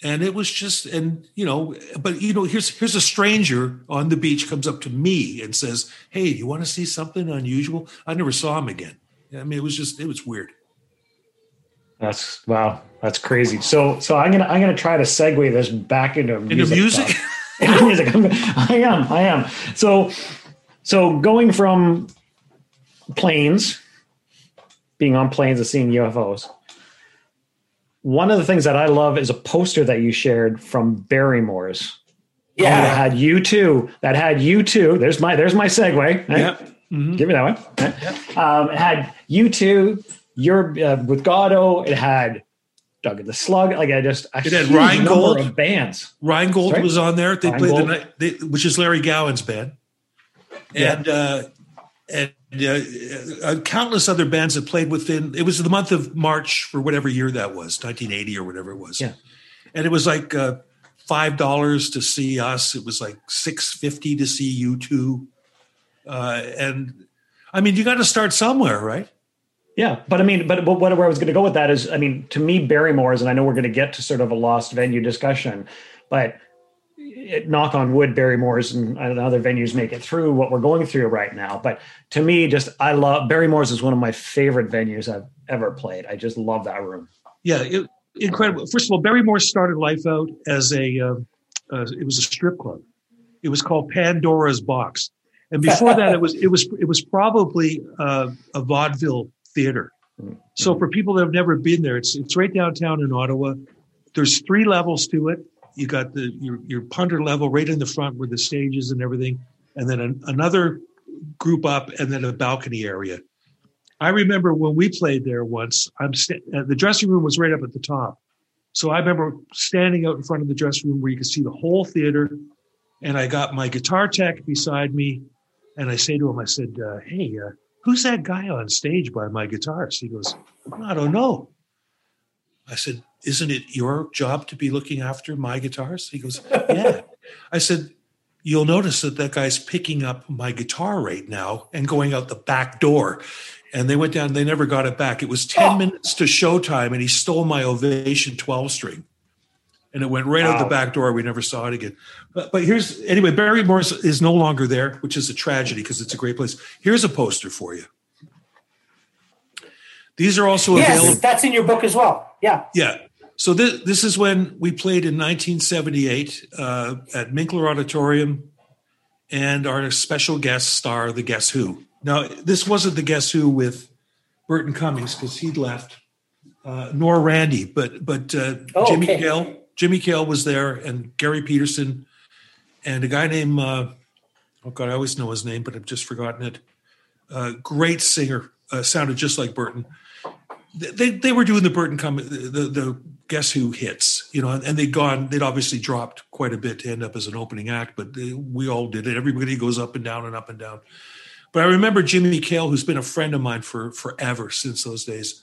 And it was just, and you know, but you know, here's here's a stranger on the beach comes up to me and says, "Hey, you want to see something unusual?" I never saw him again. I mean, it was just, it was weird. That's wow. That's crazy. So so I'm gonna I'm gonna try to segue this back into Into music? into music. I am. I am. So so going from planes, being on planes and seeing UFOs. One of the things that I love is a poster that you shared from Barrymore's. that Yeah. had you two. That had you two. There's my there's my segue. right? Yep. Mhm. Give me that one. Right? Um, it had you two. You're uh, with Goddo. It had Doug and the Slug. Like I just It had Ryan Gold. of bands. Rheingold Sorry? was on there. They played the night, they, which is Larry Gowan's band, and uh, and uh, uh, countless other bands that played within. It was the month of March for whatever year that was, 1980 or whatever it was. Yeah. and it was like uh, five dollars to see us. It was like six fifty to see you two, uh, and I mean, you got to start somewhere, right? Yeah, but I mean, but, but what, where I was going to go with that is, I mean, to me, Barrymore's, and I know we're going to get to sort of a lost venue discussion, but it, knock on wood, Barrymore's and other venues make it through what we're going through right now. But to me, just I love Barrymore's is one of my favorite venues I've ever played. I just love that room. Yeah, it, incredible. First of all, Barrymore started life out as a uh, uh, it was a strip club. It was called Pandora's Box, and before that, it was it was it was probably uh, a vaudeville theater. So for people that have never been there, it's it's right downtown in Ottawa. There's three levels to it. You got the your your punter level right in the front where the stage is and everything, and then an, another group up, and then a balcony area. I remember when we played there once. I'm sta- uh, the dressing room was right up at the top, so I remember standing out in front of the dressing room where you could see the whole theater, and I got my guitar tech beside me, and I say to him, I said, uh, "Hey, uh, who's that guy on stage by my guitars?" He goes, "I don't know." I said, "Isn't it your job to be looking after my guitars?" He goes, "Yeah." I said, "You'll notice that that guy's picking up my guitar right now and going out the back door." And they went down. They never got it back. It was ten Oh. minutes to showtime, and he stole my Ovation twelve string, and it went right out the back door. We never saw it again. But, but here's anyway. Barrymore's is no longer there, which is a tragedy because it's a great place. Here's a poster for you. These are also available. Yes, that's in your book as well. Yeah. Yeah. So this this is when we played in 1978 uh, at Minkler Auditorium, and our special guest star, the Guess Who. Now this wasn't the Guess Who with Burton Cummings because he'd left, uh, nor Randy, but but uh, Oh, Jimmy okay. Kale. Jimmy Kale was there, and Garry Peterson, and a guy named uh, oh god, I always know his name, but I've just forgotten it. Uh, great singer, uh, sounded just like Burton they they were doing the Burton come the, the Guess Who hits, you know, and they'd gone, they'd obviously dropped quite a bit to end up as an opening act, but they, we all did it. Everybody goes up and down and up and down. But I remember Jimmy Kale, who's been a friend of mine for forever since those days.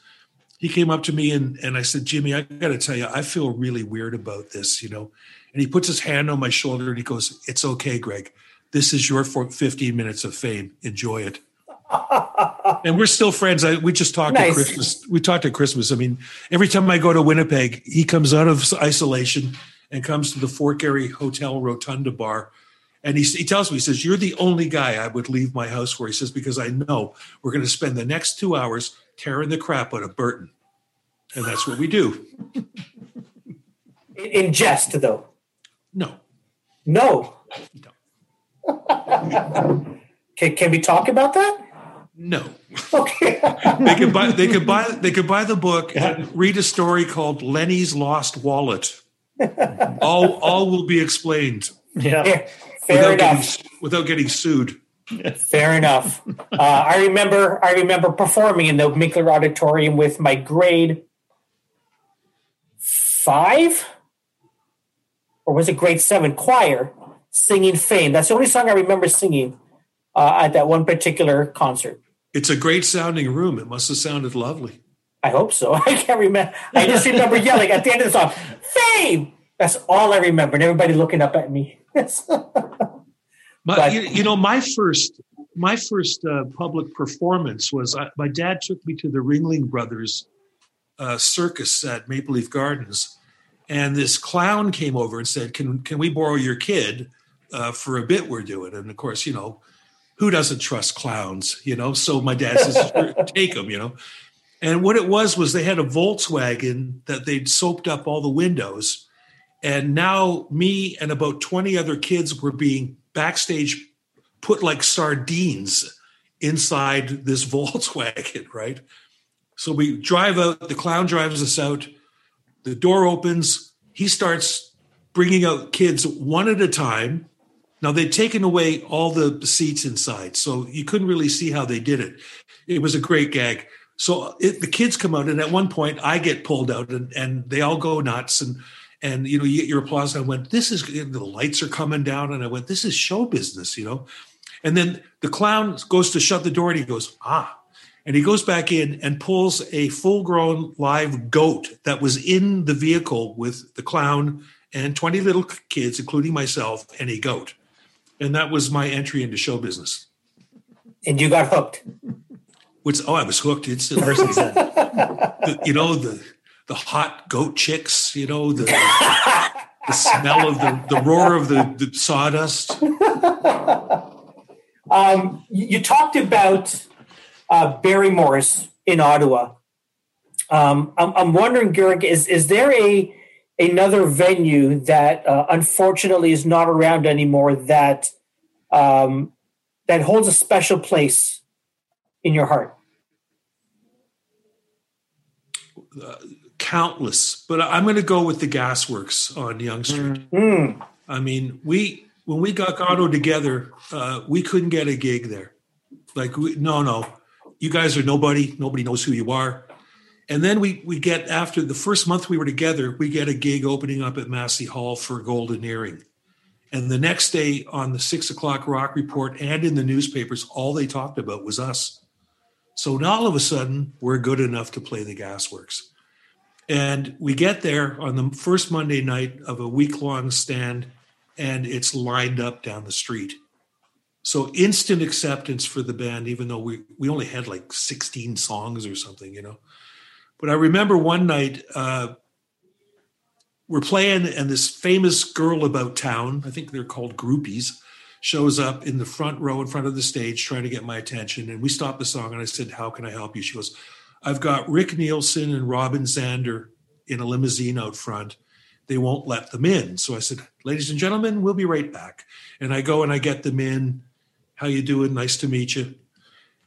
He came up to me and, and I said, Jimmy, I got to tell you, I feel really weird about this, you know. And he puts his hand on my shoulder and he goes, It's okay, Greg. This is your 15 minutes of fame. Enjoy it and we're still friends. I, we just talked Nice. at Christmas. We talked at Christmas. I mean, every time I go to Winnipeg, he comes out of isolation and comes to the Fort Garry Hotel Rotunda bar. And he, he tells me, he says, You're the only guy I would leave my house for. He says, Because I know we're going to spend the next two hours tearing the crap out of Burton. And that's what we do. in jest, though. No. No. can, can we talk about that? No. Okay. They could buy they could buy they could buy the book and read a story called Lenny's Lost Wallet. all all will be explained Yeah. Fair, without enough. getting, without getting sued. Fair enough. Uh, I remember I remember performing in the Minkler Auditorium with my grade five, or was it grade seven choir singing "Fame." That's the only song I remember singing uh, at that one particular concert. It's a great sounding room. It must have sounded lovely. I hope so. I can't remember. I just remember yelling at the end of the song, "Fame." That's all I remember, and everybody looking up at me. My, But- you, you know, my first my first uh, public performance was uh, my dad took me to the Ringling Brothers uh, circus at Maple Leaf Gardens, and this clown came over and said, "Can can we borrow your kid uh, for a bit we're doing?" And of course, you know, who doesn't trust clowns? You know, so my dad says, "Take them," you know. And what it was was they had a Volkswagen that they'd soaked up all the windows, and now me and about twenty other kids were being backstage put like sardines inside this Volkswagen, right? So we drive out, the clown drives us out, the door opens, he starts bringing out kids one at a time. Now they'd taken away all the seats inside, so you couldn't really see how they did it. It was a great gag. So it, the kids come out, and at one point I get pulled out, and, and they all go nuts, and and you know you get your applause. And I went, "This is the lights are coming down," and I went, "This is show business," you know. And then the clown goes to shut the door, and he goes, "Ah." And he goes back in and pulls a full grown live goat that was in the vehicle with the clown and 20 little kids, including myself, and a goat. And that was my entry into show business. and you got hooked. Which, oh, I was hooked instantly. You know, the, the hot goat chicks, you know, the, the smell of the, the roar of the, the sawdust. Um, you talked about uh, Barrymore's in Ottawa. Um, I'm, I'm wondering, Gurg, is is there a another venue that uh, unfortunately is not around anymore that um, that holds a special place in your heart? Countless. But I'm going to go with the Gasworks on Yonge Street. Hmm. I mean, we when we got Goddo together, uh, we couldn't get a gig there. Like, we, no, no, you guys are nobody. Nobody knows who you are. And then we we get after the first month we were together, we get a gig opening up at Massey Hall for Golden Earring. And the next day on the six o'clock rock report and in the newspapers, all they talked about was us. So now all of a sudden, we're good enough to play the Gasworks. And we get there on the first Monday night of a week long stand, and it's lined up down the street. So instant acceptance for the band, even though we, we only had like 16 songs or something, you know. But I remember one night uh, we're playing, and this famous girl about town, I think they're called groupies, shows up in the front row in front of the stage trying to get my attention. And we stopped the song, and I said, How can I help you? She goes, I've got Rick Nielsen and Robin Zander in a limousine out front. They won't let them in. So I said, ladies and gentlemen, we'll be right back. And I go and I get them in. How you doing? Nice to meet you.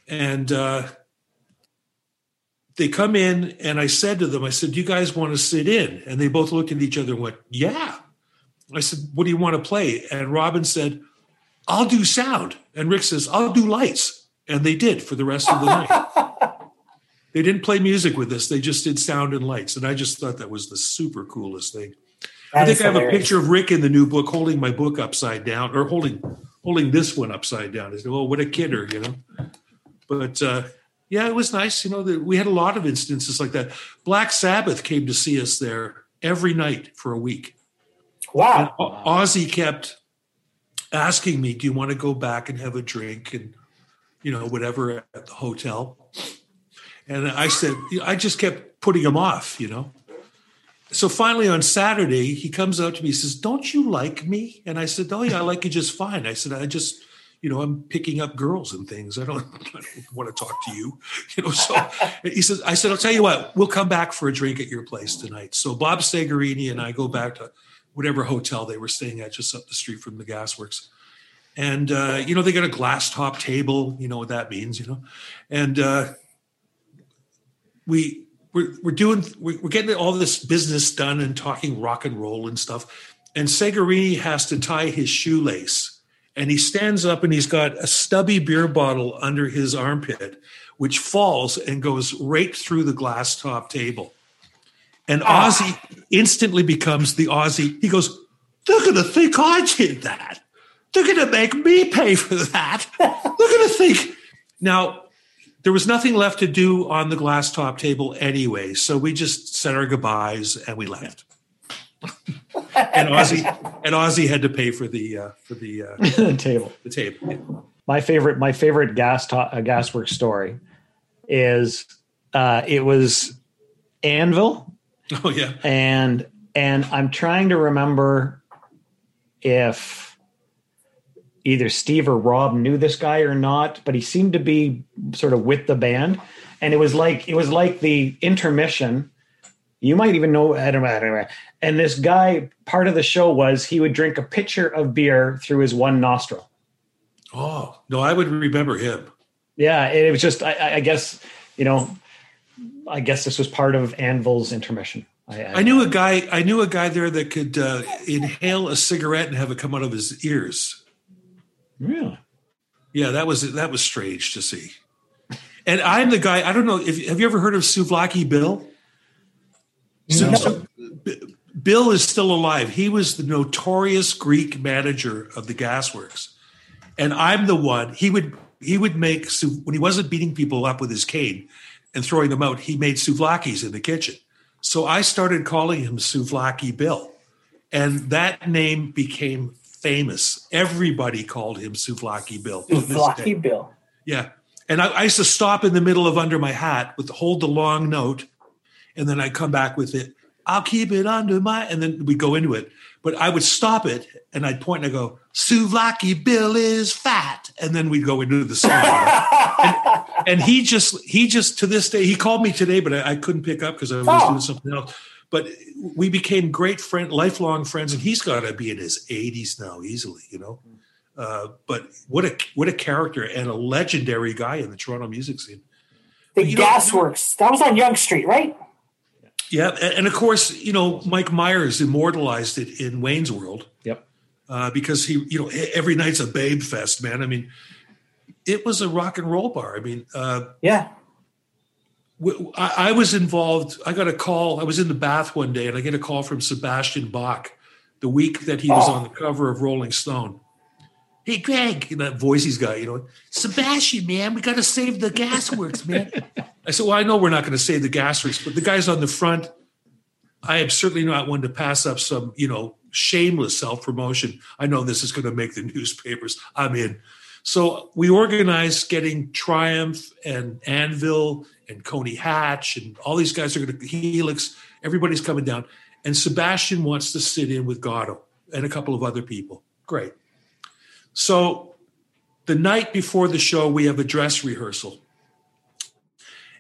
And uh, they come in and I said to them, I said, do you guys want to sit in? And they both looked at each other and went, yeah. I said, what do you want to play? And Robin said, I'll do sound. And Rick says, I'll do lights. And they did for the rest of the night. They didn't play music with us. They just did sound and lights. And I just thought that was the super coolest thing. I think I have a picture of Rick in the new book holding my book upside down or holding holding this one upside down. I said, oh, what a kidder, you know. But uh, yeah, it was nice. You know, that we had a lot of instances like that. Black Sabbath came to see us there every night for a week. Wow. O- Ozzy kept asking me, "Do you want to go back and have a drink and you know whatever at the hotel?" And I said, I just kept putting him off, you know. So finally on Saturday, he comes up to me, he says, "Don't you like me?" And I said, "Oh yeah, I like you just fine." I said, "I just, you know, I'm picking up girls and things. I don't, I don't want to talk to you, you know. So he says, I said, I'll tell you what, we'll come back for a drink at your place tonight. So Bob Segarini and I go back to whatever hotel they were staying at just up the street from the gasworks. And, uh, you know, they got a glass top table, you know what that means, you know. And uh, we, we're, we're doing, we're getting all this business done and talking rock and roll and stuff. And Segarini has to tie his shoelace. And he stands up and he's got a stubby beer bottle under his armpit, which falls and goes right through the glass top table. And ah. Ozzy instantly becomes the Ozzy. He goes, They're going to think I did that. They're going to make me pay for that. They're going to think. Now, there was nothing left to do on the glass top table anyway. So we just said our goodbyes and we left. and Ozzy and Ozzy had to pay for the uh, for the uh, table. the table. my favorite my favorite gas to- uh, gasworks story is uh, it was Anvil Oh yeah. and and I'm trying to remember if either Steve or Rob knew this guy or not, but he seemed to be sort of with the band, and it was like it was like the intermission. You might even know I don't know. I don't know. And this guy, part of the show was he would drink a pitcher of beer through his one nostril. Oh no, I would remember him. Yeah, it was just I- I, I guess you know, I guess this was part of Anvil's intermission. I, I knew a guy. I knew a guy there that could uh, inhale a cigarette and have it come out of his ears. Really. Yeah, that was that was strange to see. And I'm the guy. I don't know if have you ever heard of Souvlaki Bill? No. so Bill is still alive. He was the notorious Greek manager of the gasworks, and I'm the one. He would he would make when he wasn't beating people up with his cane and throwing them out. He made souvlakis in the kitchen. So I started calling him Souvlaki Bill, and that name became famous. Everybody called him Souvlaki Bill. to this day. Lucky Bill. Yeah. And I, I used to stop in the middle of under my hat with hold the long note, and then I'd come back with it. I'll keep it under my, and then we go into it. But I would stop it and I'd point and I go, Souvlaki Bill is fat. And then we'd go into the song. and, and he just, he just to this day, he called me today, but I, I couldn't pick up because I was Oh. doing something else. But we became great friend, lifelong friends, and he's got to be in his 80s now, easily, you know. Uh, but what a what a character and a legendary guy in the Toronto music scene. The Gasworks. That was on Yonge Street, right? Yeah, and, and of course, you know Mike Myers immortalized it in Wayne's World Yep. uh, because he, you know, every night's a babe fest, man. I mean, it was a rock and roll bar. I mean, uh, Yeah. I was involved. I got a call. I was in the bath one day, and I get a call from Sebastian Bach the week that he was Oh. on the cover of Rolling Stone. Hey, Greg, and that voice he's got, you know, Sebastian, man, we got to save the gasworks, man. I said, well, I know we're not going to save the gasworks, but the guys on the front, I am certainly not one to pass up some, you know, shameless self promotion. I know this is going to make the newspapers. I'm in. So we organized getting Triumph and Anvil and Coney Hatch and all these guys are going to Helix. Everybody's coming down. And Sebastian wants to sit in with Goddo and a couple of other people. Great. So the night before the show, we have a dress rehearsal.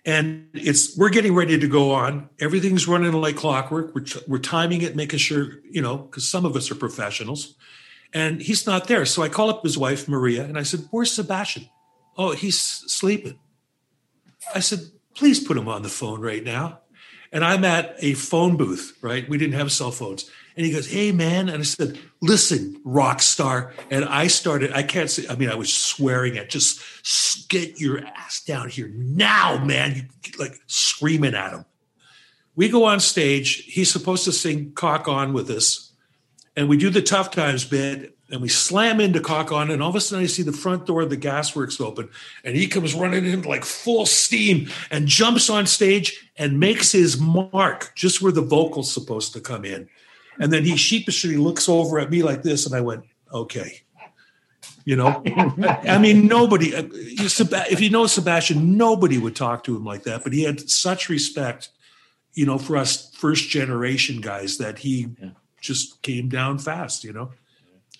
And it's we're getting ready to go on. Everything's running like clockwork. We're, we're timing it, making sure, you know, because some of us are professionals. And he's not there. So I call up his wife, Maria, and I said, Where's Sebastian? Oh, he's sleeping. I said, Please put him on the phone right now. And I'm at a phone booth, right? We didn't have cell phones. And he goes, Hey, man. And I said, Listen, rock star. And I started, I can't say, I mean, I was swearing at just get your ass down here now, man. You like screaming at him. We go on stage. He's supposed to sing Cock On with us. And we do the tough times bit and we slam into Cock On. And all of a sudden, I see the front door of the gasworks open. And he comes running in like full steam and jumps on stage and makes his mark just where the vocal's supposed to come in. And then he sheepishly looks over at me like this. And I went, okay. You know, I, mean, nobody, uh, if you know Sebastian, nobody would talk to him like that. But he had such respect, you know, for us first generation guys that he Yeah. Just came down fast, you know.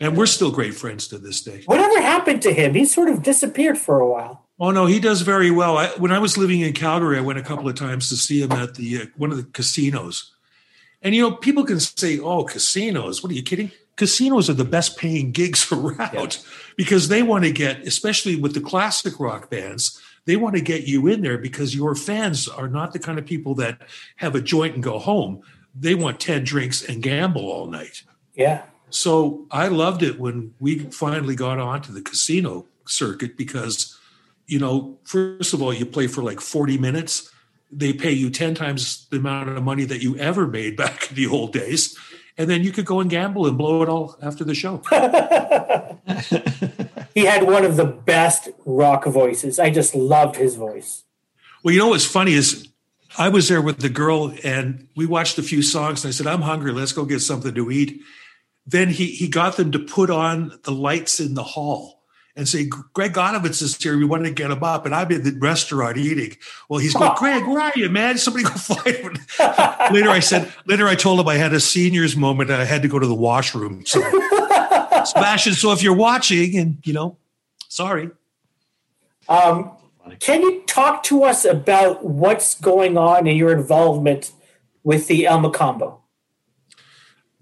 And we're still great friends to this day. Whatever happened to him? He sort of disappeared for a while. Oh no, he does very well. I, when I was living in Calgary, I went a couple of times to see him at the uh, one of the casinos. And you know, people can say, "Oh, casinos! What are you kidding?" Casinos are the best paying gigs around yeah. because they want to get, especially with the classic rock bands, they want to get you in there because your fans are not the kind of people that have a joint and go home. They want ten drinks and gamble all night. Yeah. So I loved it when we finally got onto the casino circuit because you know, first of all, you play for like 40 minutes. They pay you 10 times the amount of money that you ever made back in the old days. And then you could go and gamble and blow it all after the show. he had one of the best rock voices. I just loved his voice. Well, you know what's funny is I was there with the girl and we watched a few songs and I said, I'm hungry. Let's go get something to eat. Then he, he got them to put on the lights in the hall and say, Greg Godovitz is here. We wanted to get him up. And I'm in the restaurant eating. Well, he's going, Greg, where are you, man? Somebody go find him. later, I said, later, I told him I had a seniors moment. I had to go to the washroom. So, Sebastian, so if you're watching and, you know, sorry. Um, can you talk to us about what's going on in your involvement with the El Mocambo?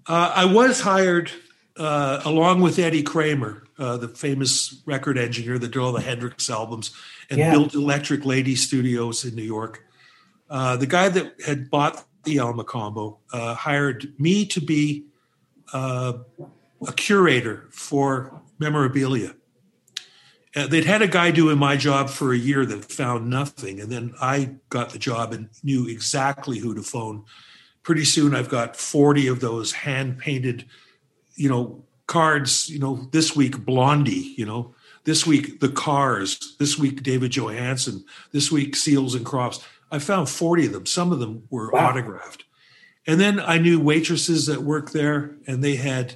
Uh, I was hired uh, along with Eddie Kramer uh, the famous record engineer that did all the Hendrix albums and yeah. built Electric Lady Studios in New York. Uh, the guy that had bought the El Mocambo uh, hired me to be uh, a curator for memorabilia. Uh, they'd had a guy doing my job for a year that found nothing, and then I got the job and knew exactly who to phone. Pretty soon, I've got forty of those hand painted, you know, cards, you know, this week Blondie, you know, this week the Cars, this week David Johansen, this week Seals and Crofts. I found 40 of them. Some of them were wow. autographed. And then I knew waitresses that worked there and they had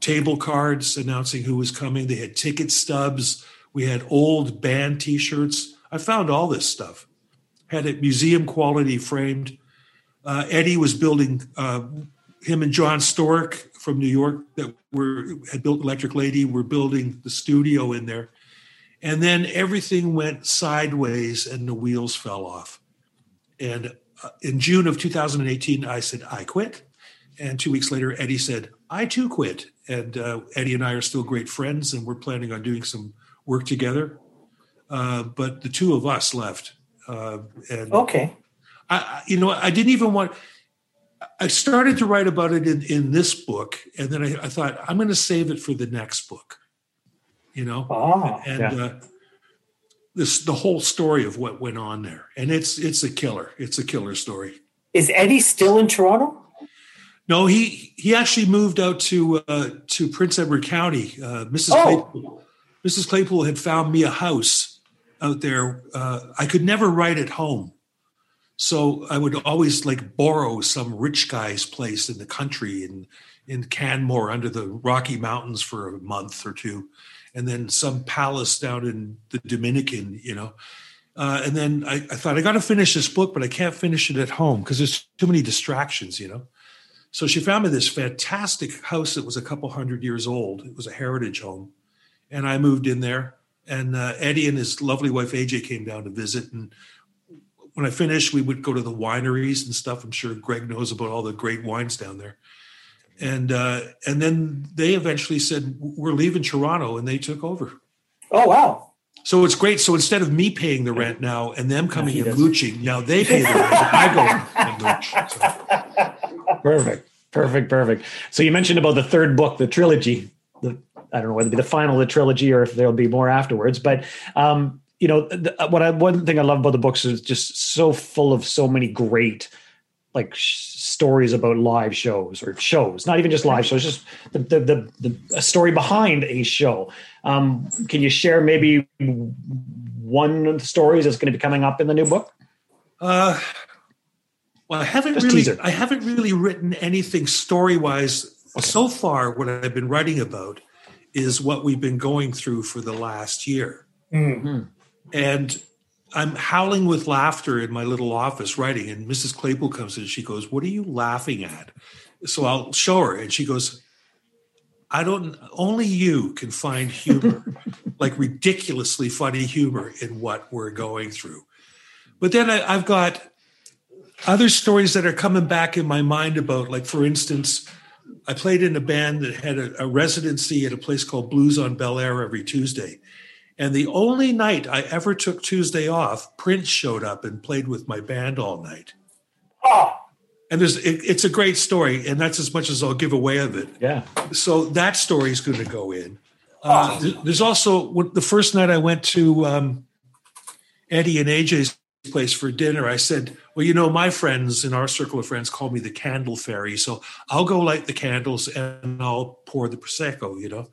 table cards announcing who was coming. They had ticket stubs. We had old band t-shirts. I found all this stuff. Had it museum quality framed. Uh, Eddie was building uh, him and John Storyk from New York that were had built Electric Lady were building the studio in there, and then everything went sideways and the wheels fell off. And uh, in June of 2018, I said I quit, and two weeks later, Eddie said I too quit. And uh, Eddie and I are still great friends, and we're planning on doing some work together. Uh, but the two of us left. Uh, and okay. I, you know, I didn't even want I started to write about it in, in this book, and then I, I thought I'm going to save it for the next book. You know, oh, and yeah. uh, this the whole story of what went on there, and it's it's a killer. It's a killer story. Is Eddie still in Toronto? No, he he actually moved out to uh, to Prince Edward County. Uh, Mrs. Oh. Claypool, Mrs. Claypool had found me a house out there. Uh, I could never write at home so I would always like borrow some rich guy's place in the country in in Canmore under the Rocky Mountains for a month or two, and then some palace down in the Dominican, you know. Uh, and then I, I thought I got to finish this book, but I can't finish it at home because there's too many distractions, you know. So she found me this fantastic house that was a couple hundred years old. It was a heritage home, and I moved in there. And uh, Eddie and his lovely wife AJ came down to visit, and when I finished, we would go to the wineries and stuff. I'm sure Greg knows about all the great wines down there. And uh, and then they eventually said we're leaving Toronto, and they took over. Oh wow! So it's great. So instead of me paying the rent now and them coming yeah, and mooching, now they pay the rent. I go and mooch. So. Perfect, perfect, perfect. So you mentioned about the third book, the trilogy. The I don't know whether it be the final of the trilogy or if there'll be more afterwards, but um, you know the, what I one thing I love about the books is just so full of so many great like sh- stories about live shows or shows, not even just live shows, just the the the, the story behind a show. Um, can you share maybe one of the stories that's going to be coming up in the new book? Uh, well, I haven't just really teaser. I haven't really written anything story wise okay. so far. What I've been writing about is what we've been going through for the last year. Mm-hmm. And I'm howling with laughter in my little office writing. And Mrs. Claypool comes in and she goes, What are you laughing at? So I'll show her. And she goes, I don't. Only you can find humor, like ridiculously funny humor in what we're going through. But then I, I've got other stories that are coming back in my mind about, like for instance, I played in a band that had a, a residency at a place called Blues on Bellair every Tuesday. And the only night I ever took Tuesday off, Prince showed up and played with my band all night. Oh, And there's it, it's a great story, and that's as much as I'll give away of it. Yeah. So that story is going to go in. Uh, th- there's also the first night I went to um, Eddie and AJ's place for dinner. I said, "Well, you know, my friends in our circle of friends call me the Candle Fairy, so I'll go light the candles and I'll pour the prosecco." You know.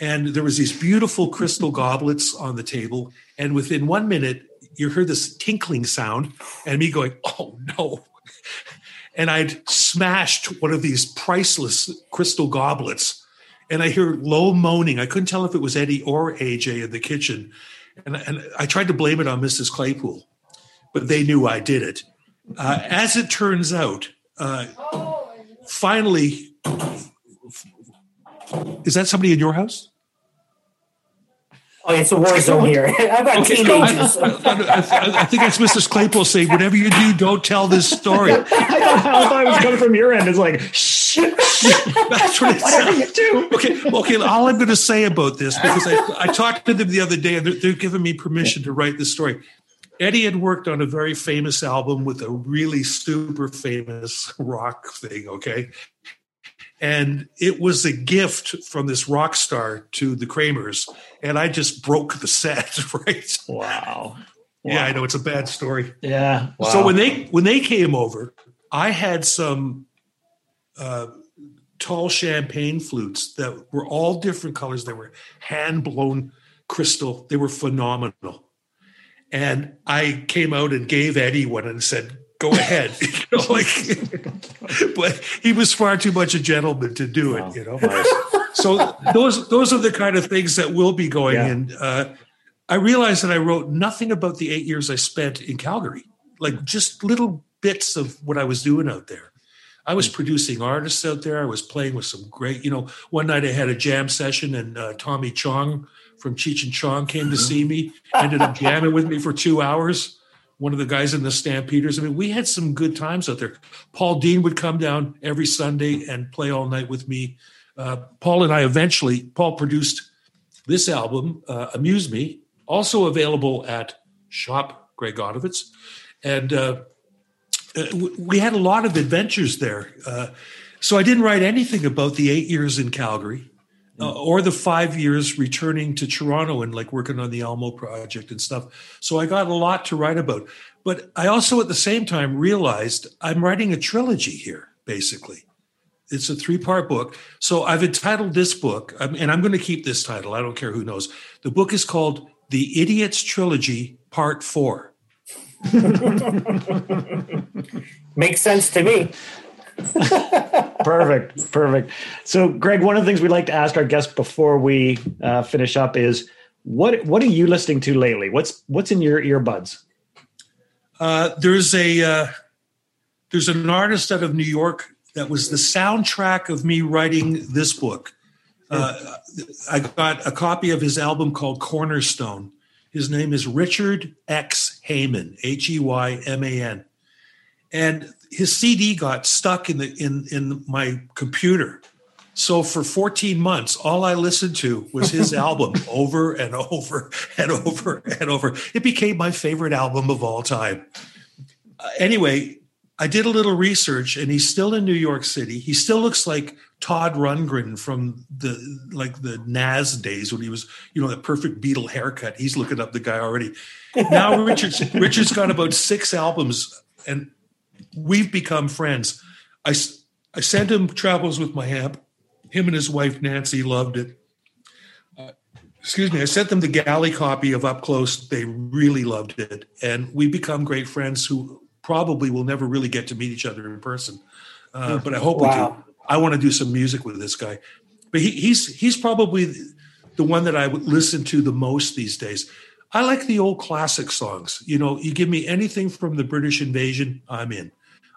And there was these beautiful crystal goblets on the table, and within one minute, you heard this tinkling sound, and me going, "Oh no!" And I'd smashed one of these priceless crystal goblets and I hear low moaning. I couldn't tell if it was Eddie or AJ in the kitchen. And, and I tried to blame it on Mrs. Claypool, but they knew I did it. Uh, as it turns out, uh, finally, is that somebody in your house? oh, it's a war zone here. I've got Okay, I, teenagers. I- I- I think that's Mrs. Claypool saying, whatever you do, don't tell this story. I thought, I thought it was coming from your end. It's like, shh, That's what it whatever sounds you do. okay, okay. All I'm going to say about this because I, I talked to them the other day and they're, they're giving me permission to write this story. Eddie had worked on a very famous album with a really super famous rock thing. Okay, and it was a gift from this rock star to the Kramers, and I just broke the set. Right? Wow. Yeah, I know it's a bad story. Yeah. So when they when they came over, I had some uh, tall champagne flutes that were all different colors. They were hand blown crystal. They were phenomenal. And I came out and gave Eddie one and said, "Go ahead." you know, like, but he was far too much a gentleman to do it. Wow. You know Nice. so those those are the kind of things that will be going Yeah. in. Uh, I realized that I wrote nothing about the eight years I spent in Calgary, like just little bits of what I was doing out there. I was producing artists out there. I was playing with some great, you know. One night I had a jam session, and uh, Tommy Chong from Cheech and Chong came to see me. Ended up jamming with me for two hours. One of the guys in the Stampeders. I mean, we had some good times out there. Paul Dean would come down every Sunday and play all night with me. Uh, Paul and I eventually, Paul produced this album, uh, Amuse Me, also available at Shop Greg Godovitz. And uh, uh, we had a lot of adventures there. Uh, so I didn't write anything about the eight years in Calgary uh, or the five years returning to Toronto and like working on the Almo project and stuff. So I got a lot to write about. But I also at the same time realized I'm writing a trilogy here, basically. It's a three part book. So I've entitled this book, and I'm going to keep this title. I don't care who knows. The book is called The Idiot's Trilogy, Part Four. Makes sense to me. perfect. Perfect. So, Greg, one of the things we like to ask our guests before we uh, finish up is what what are you listening to lately? What's what's in your earbuds? Uh, there's a uh, there's an artist out of New York that was the soundtrack of me writing this book. Uh, I got a copy of his album called Cornerstone. His name is Richard X Heyman, H E Y M A N, and his CD got stuck in the in in my computer. So for 14 months, all I listened to was his album over and over and over and over. It became my favorite album of all time. Uh, anyway, I did a little research, and he's still in New York City. He still looks like Todd Rundgren from the like the Nazz days when he was, you know, the perfect Beatle haircut. He's looking up the guy already. Now Richard's Richard's got about six albums, and we've become friends. I, I sent him Travels with My Amp. Him and his wife Nancy loved it. Uh, excuse me. I sent them the galley copy of Up Close. They really loved it, and we become great friends who probably will never really get to meet each other in person. Uh, but I hope we do. I want to do some music with this guy. But he, he's he's probably the one that I would listen to the most these days. I like the old classic songs. You know, you give me anything from the British invasion, I'm in.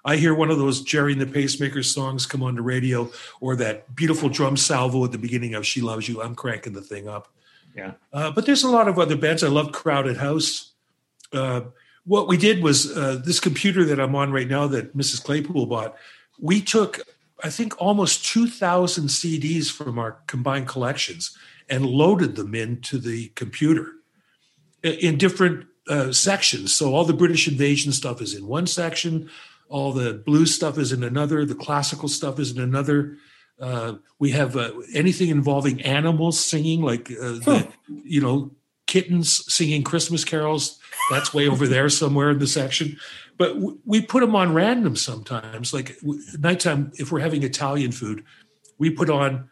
I hear one of those Gerry and the Pacemaker songs come on the radio, or that beautiful drum salvo at the beginning of "She Loves You," I'm cranking the thing up. Yeah. Uh, but there's a lot of other bands. I love Crowded House. Uh, what we did was uh, this computer that I'm on right now that Mrs. Claypool bought. We took, I think, almost 2,000 CDs from our combined collections and loaded them into the computer in- in different uh, sections. So all the British invasion stuff is in one section, all the blues stuff is in another, the classical stuff is in another. Uh, we have uh, anything involving animals singing, like uh, the, you know, kittens singing Christmas carols. That's way over there somewhere in the section. But w- we put them on random sometimes. Like w- nighttime, if we're having Italian food, we put on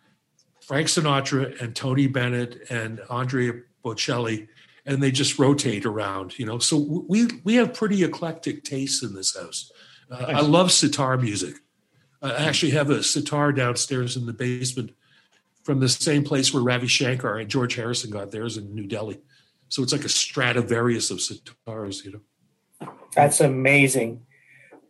Frank Sinatra and Tony Bennett and Andrea Bocelli, and they just rotate around. You know, so w- we we have pretty eclectic tastes in this house. Uh, I love sitar music. I actually have a sitar downstairs in the basement from the same place where Ravi Shankar and George Harrison got theirs in New Delhi. So it's like a Stradivarius of sitars, you know. That's amazing.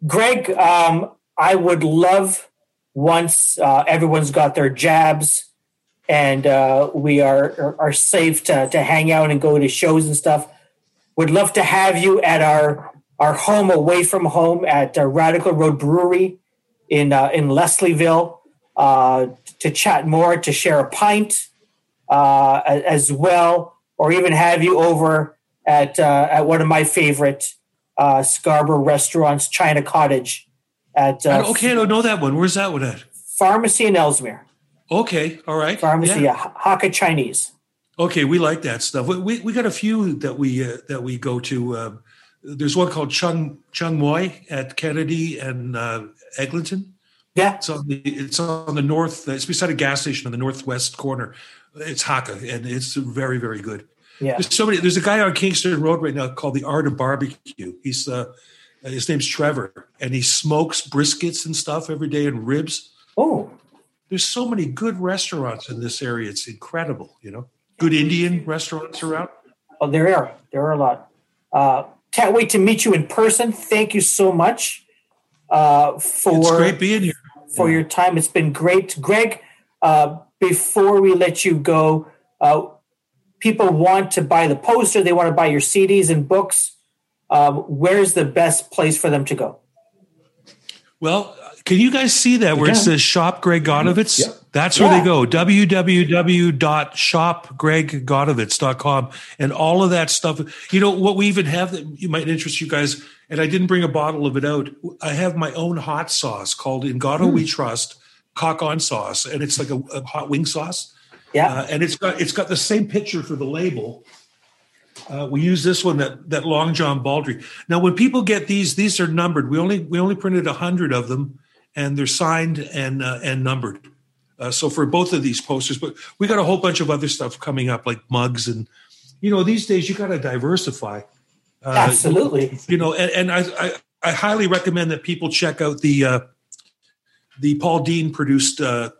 Greg, um, I would love once uh, everyone's got their jabs and uh, we are, are, are safe to, to hang out and go to shows and stuff. Would love to have you at our, our home away from home at uh, Radical Road Brewery in, uh, in Leslieville uh, to chat more, to share a pint uh, as well, or even have you over at, uh, at one of my favorite uh, Scarborough restaurants, China Cottage, at uh, okay, I don't know that one. Where's that one at? Pharmacy in Ellesmere. Okay, all right. Pharmacy, Yeah. Hakka Chinese. Okay, we like that stuff. We, we, we got a few that we uh, that we go to. Uh, there's one called Chung Chung Moi at Kennedy and uh, Eglinton. Yeah, It's on the it's on the north. It's beside a gas station on the northwest corner. It's Hakka, and it's very very good. yeah. There's somebody. There's a guy on Kingston Road right now called the Art of Barbecue. He's uh, his name's Trevor, and he smokes briskets and stuff every day and ribs. Oh, There's so many good restaurants in this area. It's incredible. You know, good Indian restaurants around. oh, there are. There are a lot. Uh, can't wait to meet you in person. Thank you so much uh, for It's great being here. for your time. It's been great, Greg. Uh, before we let you go, uh, people want to buy the poster. They want to buy your CDs and books. Um, where's the best place for them to go? Well, can you guys see that where it says shop Greg Godovitz? Yep. That's where Yeah. they go. www.shopgreggodovitz.com. And all of that stuff. You know, what we even have that you might interest you guys, and I didn't bring a bottle of it out. I have my own hot sauce called In God We Trust cock on sauce. And it's like a, a hot wing sauce. Yeah, Uh, and it's got it's got the same picture for the label. Uh, we use this one that that Long John Baldry. Now, when people get these, these are numbered. We only we only printed a hundred of them, and they're signed and uh, and numbered. Uh, so for both of these posters, but we got a whole bunch of other stuff coming up, like mugs and you know these days you got to diversify. Uh, absolutely. you know, and, and I, I I highly recommend that people check out the uh, the Paul Dean produced. Uh,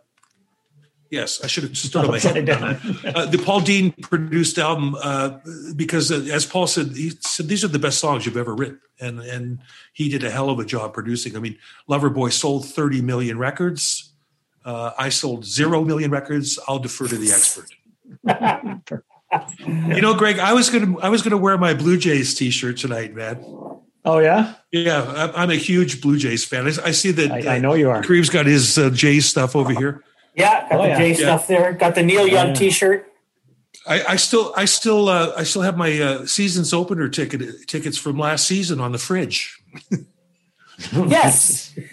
yes, I should have stood on my head. down. Uh, the Paul Dean produced album uh, because, uh, as Paul said, he said these are the best songs you've ever written, and and he did a hell of a job producing. I mean, Loverboy sold 30 million records. Uh, I sold zero million records. I'll defer to the expert. You know, Greg, I was gonna I was gonna wear my Blue Jays T-shirt tonight, man. Oh yeah, Yeah, I'm- I'm a huge Blue Jays fan. I, I see that. I, I know you are. Creeve's got his uh, Jays stuff over here. Yeah, got Oh, the yeah. J Yeah. stuff there. Got the Neil Young yeah. T-shirt. I, I still, I still, uh, I still have my uh, season's opener ticket tickets from last season on the fridge. Yes.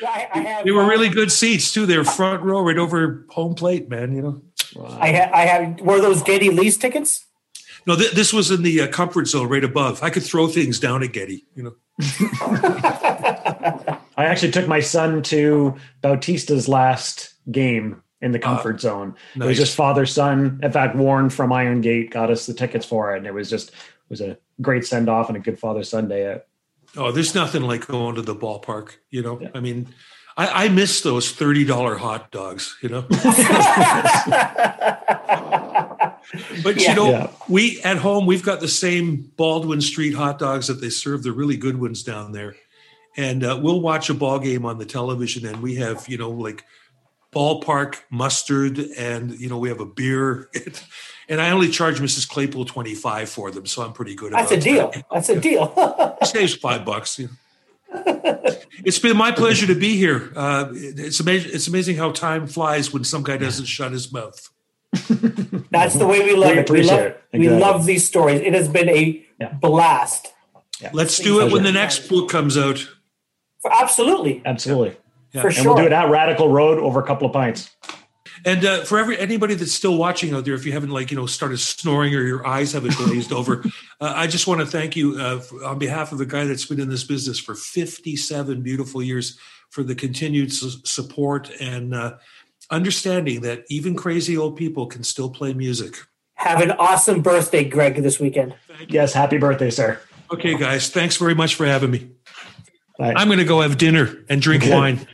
Yeah, I, I have. They were uh, really good seats too. They were front row, right over home plate, man. You know. I ha- I have. Were those Geddy Lee's tickets? No, th- this was in the uh, comfort zone right above. I could throw things down at Geddy. You know. I actually took my son to Bautista's last game in the comfort zone. It was just father son. In fact, Warren from Iron Gate got us the tickets for it, and it was just it was a great send off and a good father son day out. Oh, there's nothing like going to the ballpark. You know. I mean, I, I miss those thirty dollar hot dogs. You know. But Yeah. you know, Yeah. we at home we've got the same Baldwin Street hot dogs that they serve, the really good ones down there. and uh, we'll watch a ball game on the television, and we have you know like ballpark mustard, and you know we have a beer. And I only charge Mrs. Claypool twenty five for them, so I'm pretty good. At that. That's a deal. that. That's a deal. saves five bucks. yeah. it's been my pleasure to be here. Uh, it's amazing. It's amazing how time flies when some guy doesn't shut his mouth. That's the way we love We it. We love, it. we Exactly. love these stories. It has been a Yeah. blast. Let's do it when the next book comes out. For, absolutely. Absolutely. Yeah. For And sure. we'll do it at Radical Road over a couple of pints. And uh, for every anybody that's still watching out there, if you haven't like you know started snoring or your eyes haven't glazed over, uh, I just want to thank you uh, for, on behalf of the guy that's been in this business for 57 beautiful years for the continued su- support and uh, understanding that even crazy old people can still play music. Have an awesome birthday, Greg, this weekend. Yes, happy birthday, sir. Okay, guys, thanks very much for having me. Bye. I'm going to go have dinner and drink wine.